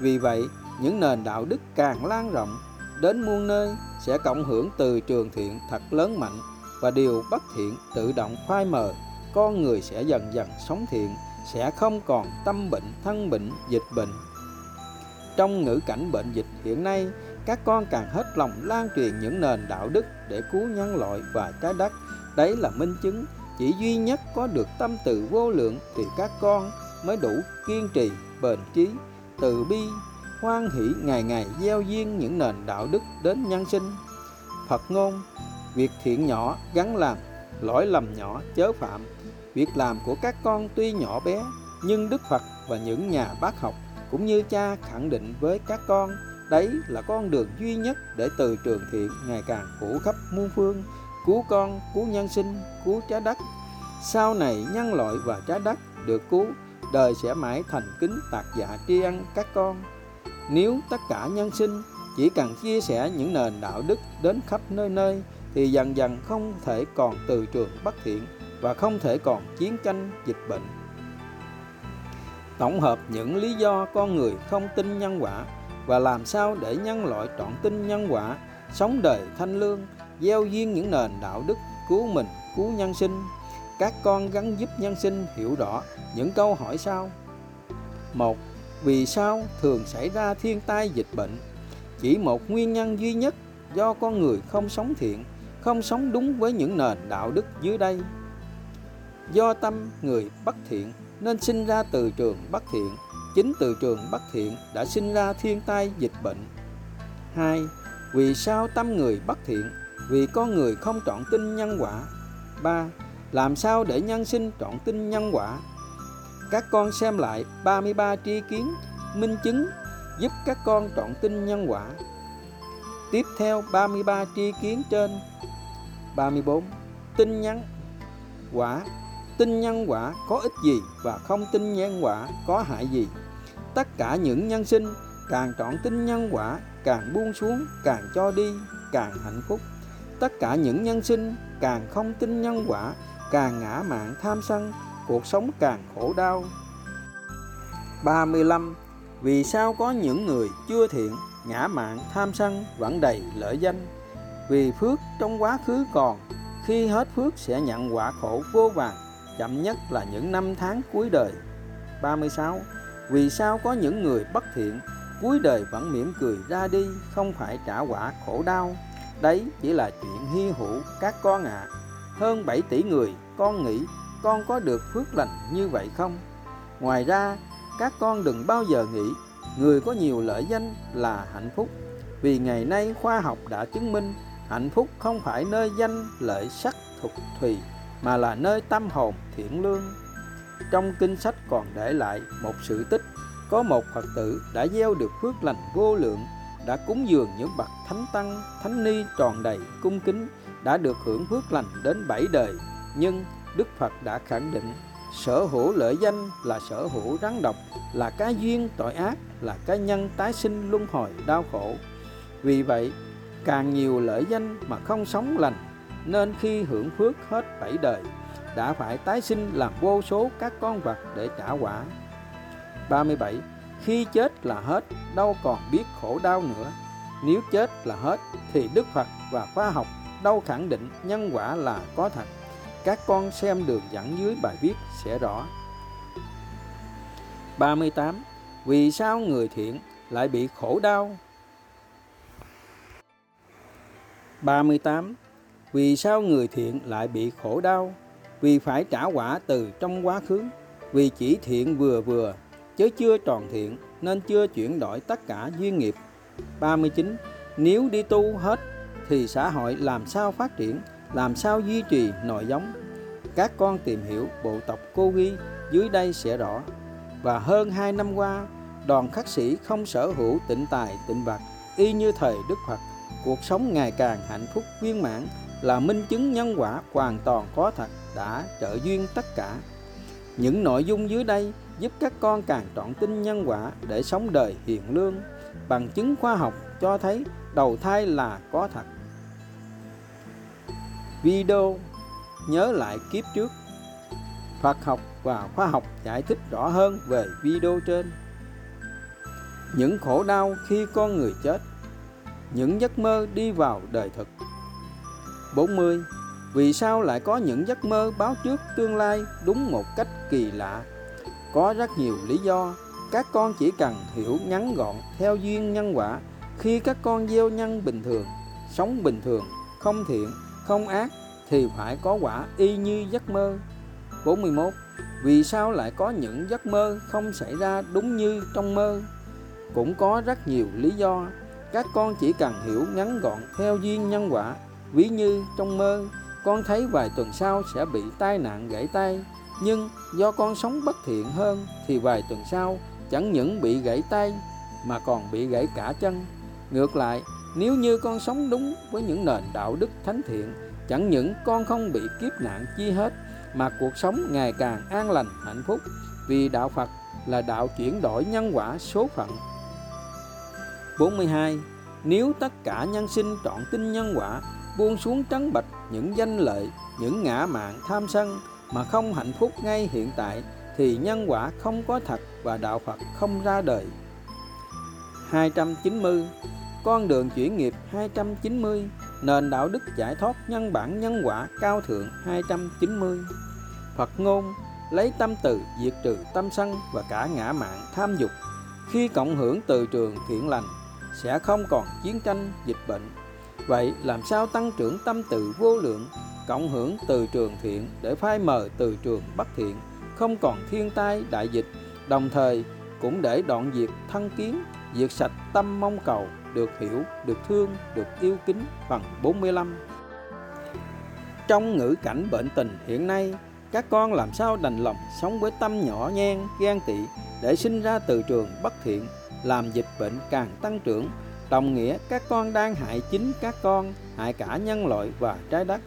Vì vậy, những nền đạo đức càng lan rộng, đến muôn nơi sẽ cộng hưởng từ trường thiện thật lớn mạnh và điều bất thiện tự động phai mờ. Con người sẽ dần dần sống thiện, sẽ không còn tâm bệnh, thân bệnh, dịch bệnh. Trong ngữ cảnh bệnh dịch hiện nay, các con càng hết lòng lan truyền những nền đạo đức để cứu nhân loại và trái đất. Đấy là minh chứng chỉ duy nhất có được tâm từ vô lượng thì các con mới đủ kiên trì, bền chí, từ bi, hoan hỷ ngày ngày gieo duyên những nền đạo đức đến nhân sinh. Phật ngôn, việc thiện nhỏ gắn làm, lỗi lầm nhỏ chớ phạm. Việc làm của các con tuy nhỏ bé, nhưng đức phật và những nhà bác học cũng như cha khẳng định với các con, đấy là con đường duy nhất để từ trường thiện ngày càng phủ khắp muôn phương cứu con, cứu nhân sinh, cứu trái đất. Sau này nhân loại và trái đất được cứu, đời sẽ mãi thành kính tạc dạ tri ân các con. Nếu tất cả nhân sinh chỉ cần chia sẻ những nền đạo đức đến khắp nơi nơi, thì dần dần không thể còn từ trường bất thiện và không thể còn chiến tranh, dịch bệnh. Tổng hợp những lý do con người không tin nhân quả và làm sao để nhân loại trọn tin nhân quả, sống đời thanh lương gieo duyên những nền đạo đức cứu mình cứu nhân sinh các con gắn giúp nhân sinh hiểu rõ những câu hỏi sau. một Vì sao thường xảy ra thiên tai dịch bệnh? Chỉ một nguyên nhân duy nhất do con người không sống thiện, không sống đúng với những nền đạo đức dưới đây. Do tâm người bất thiện nên sinh ra từ trường bất thiện, chính từ trường bất thiện đã sinh ra thiên tai dịch bệnh. 2. Vì sao tâm người bất thiện? Vì con người không trọn tin nhân quả. 3. Làm sao để nhân sinh trọn tin nhân quả? Các con xem lại 33 tri kiến, minh chứng giúp các con trọn tin nhân quả. Tiếp theo 33 tri kiến trên 34. Tin nhân quả Tin nhân quả có ích gì và không tin nhân quả có hại gì? Tất cả những nhân sinh càng trọn tin nhân quả, càng buông xuống, càng cho đi, càng hạnh phúc. Tất cả những nhân sinh càng không tin nhân quả, càng ngã mạng tham sân, cuộc sống càng khổ đau. 35. Vì sao có những người chưa thiện, ngã mạng tham sân vẫn đầy lợi danh? Vì phước trong quá khứ còn, khi hết phước sẽ nhận quả khổ vô vàng, chậm nhất là những năm tháng cuối đời. 36. Vì sao có những người bất thiện, cuối đời vẫn mỉm cười ra đi, không phải trả quả khổ đau? Đấy chỉ là chuyện hy hữu các con ạ. À. Hơn 7 tỷ người, con nghĩ con có được phước lành như vậy không? Ngoài ra, các con đừng bao giờ nghĩ người có nhiều lợi danh là hạnh phúc. Vì ngày nay khoa học đã chứng minh hạnh phúc không phải nơi danh lợi sắc thục thùy mà là nơi tâm hồn thiện lương. Trong kinh sách còn để lại một sự tích có một Phật tử đã gieo được phước lành vô lượng đã cúng dường những bậc thánh tăng, thánh ni tròn đầy cung kính, đã được hưởng phước lành đến bảy đời. Nhưng đức phật đã khẳng định, sở hữu lợi danh là sở hữu rắn độc, là cái duyên tội ác, là cái nhân tái sinh luân hồi đau khổ. Vì vậy, càng nhiều lợi danh mà không sống lành, nên khi hưởng phước hết bảy đời, đã phải tái sinh làm vô số các con vật để trả quả. 37 khi chết là hết, đâu còn biết khổ đau nữa. Nếu chết là hết, thì đức phật và khoa học đâu khẳng định nhân quả là có thật. Các con xem đường dẫn dưới bài viết sẽ rõ. 38 vì sao người thiện lại bị khổ đau? 38 vì sao người thiện lại bị khổ đau? Vì phải trả quả từ trong quá khứ. Vì chỉ thiện vừa vừa chứ chưa tròn thiện nên chưa chuyển đổi tất cả duyên nghiệp. 39. Nếu đi tu hết thì xã hội làm sao phát triển, làm sao duy trì nội giống? Các con tìm hiểu bộ tộc Cô Ghi dưới đây sẽ rõ. Và hơn 2 năm qua, đoàn khắc sĩ không sở hữu tịnh tài tịnh vật y như thời Đức Phật. Cuộc sống ngày càng hạnh phúc viên mãn là minh chứng nhân quả hoàn toàn có thật đã trợ duyên tất cả. Những nội dung dưới đây giúp các con càng trọn tin nhân quả để sống đời hiền lương. Bằng chứng khoa học cho thấy đầu thai là có thật. Video nhớ lại kiếp trước. Phật học và khoa học giải thích rõ hơn về video trên. Những khổ đau khi con người chết. Những giấc mơ đi vào đời thực. 40. Vì sao lại có những giấc mơ báo trước tương lai đúng một cách kỳ lạ có rất nhiều lý do. Các con chỉ cần hiểu ngắn gọn theo duyên nhân quả. Khi các con gieo nhân bình thường, sống bình thường, không thiện, không ác, thì phải có quả y như giấc mơ. 41 vì sao lại có những giấc mơ không xảy ra đúng như trong mơ? Cũng có rất nhiều lý do. Các con chỉ cần hiểu ngắn gọn theo duyên nhân quả. Ví như trong mơ, con thấy vài tuần sau sẽ bị tai nạn gãy tay nhưng do con sống bất thiện hơn thì vài tuần sau chẳng những bị gãy tay mà còn bị gãy cả chân. Ngược lại, nếu như con sống đúng với những nền đạo đức thánh thiện, chẳng những con không bị kiếp nạn chi hết mà cuộc sống ngày càng an lành hạnh phúc vì đạo Phật là đạo chuyển đổi nhân quả số phận. 42. Nếu tất cả nhân sinh trọn tin nhân quả, buông xuống trắng bạch những danh lợi, những ngã mạn tham sân mà không hạnh phúc ngay hiện tại thì nhân quả không có thật và đạo Phật không ra đời. 290. Con đường chuyển nghiệp 290. Nền đạo đức giải thoát nhân bản nhân quả cao thượng 290. Phật ngôn, lấy tâm từ, diệt trừ tâm sân và cả ngã mạn tham dục khi cộng hưởng từ trường thiện lành, sẽ không còn chiến tranh, dịch bệnh vậy làm sao tăng trưởng tâm từ vô lượng cộng hưởng từ trường thiện để phai mờ từ trường bất thiện, không còn thiên tai đại dịch. Đồng thời, cũng để đoạn diệt thân kiến, diệt sạch tâm mong cầu, được hiểu, được thương, được yêu kính phần 45 trong ngữ cảnh bệnh tình hiện nay, các con làm sao đành lòng sống với tâm nhỏ nhen, ghen tị để sinh ra từ trường bất thiện, làm dịch bệnh càng tăng trưởng. Đồng nghĩa các con đang hại chính các con, hại cả nhân loại và trái đất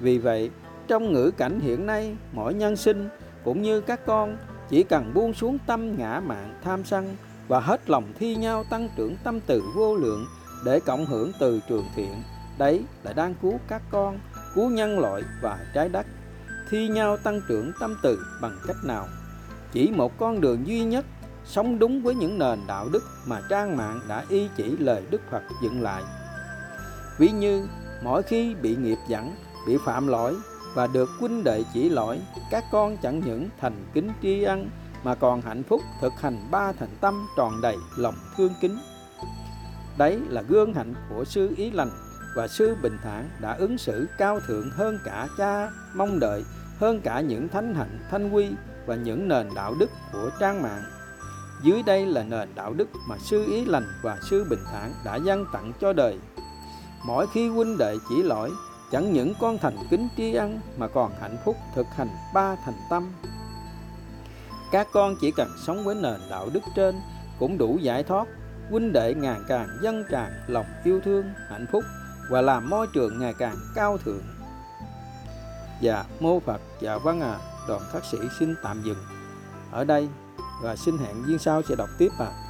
vì vậy, trong ngữ cảnh hiện nay, mỗi nhân sinh cũng như các con chỉ cần buông xuống tâm ngã mạn tham sân và hết lòng thi nhau tăng trưởng tâm từ vô lượng để cộng hưởng từ trường thiện, đấy là đang cứu các con, cứu nhân loại và trái đất, thi nhau tăng trưởng tâm từ bằng cách nào? Chỉ một con đường duy nhất, sống đúng với những nền đạo đức mà trang mạng đã y chỉ lời đức phật dựng lại. Ví như, mỗi khi bị nghiệp dẫn bị phạm lỗi và được huynh đệ chỉ lỗi, các con chẳng những thành kính tri ân, mà còn hạnh phúc thực hành ba thành tâm tròn đầy lòng thương kính. Đấy là gương hạnh của sư ý lành, và sư bình thản đã ứng xử cao thượng hơn cả cha mong đợi, hơn cả những thánh hạnh, thanh quy và những nền đạo đức của trang mạng. Dưới đây là nền đạo đức mà sư ý lành và sư bình thản đã dâng tặng cho đời. Mỗi khi huynh đệ chỉ lỗi chẳng những con thành kính tri ân, mà còn hạnh phúc thực hành ba thành tâm. Các con chỉ cần sống với nền đạo đức trên cũng đủ giải thoát, huynh đệ ngày càng dân tràn lòng yêu thương, hạnh phúc và làm môi trường ngày càng cao thượng. Dạ mô phật dạ vâng văn à đoàn khắc sĩ xin tạm dừng ở đây và xin hẹn duyên sau sẽ đọc tiếp à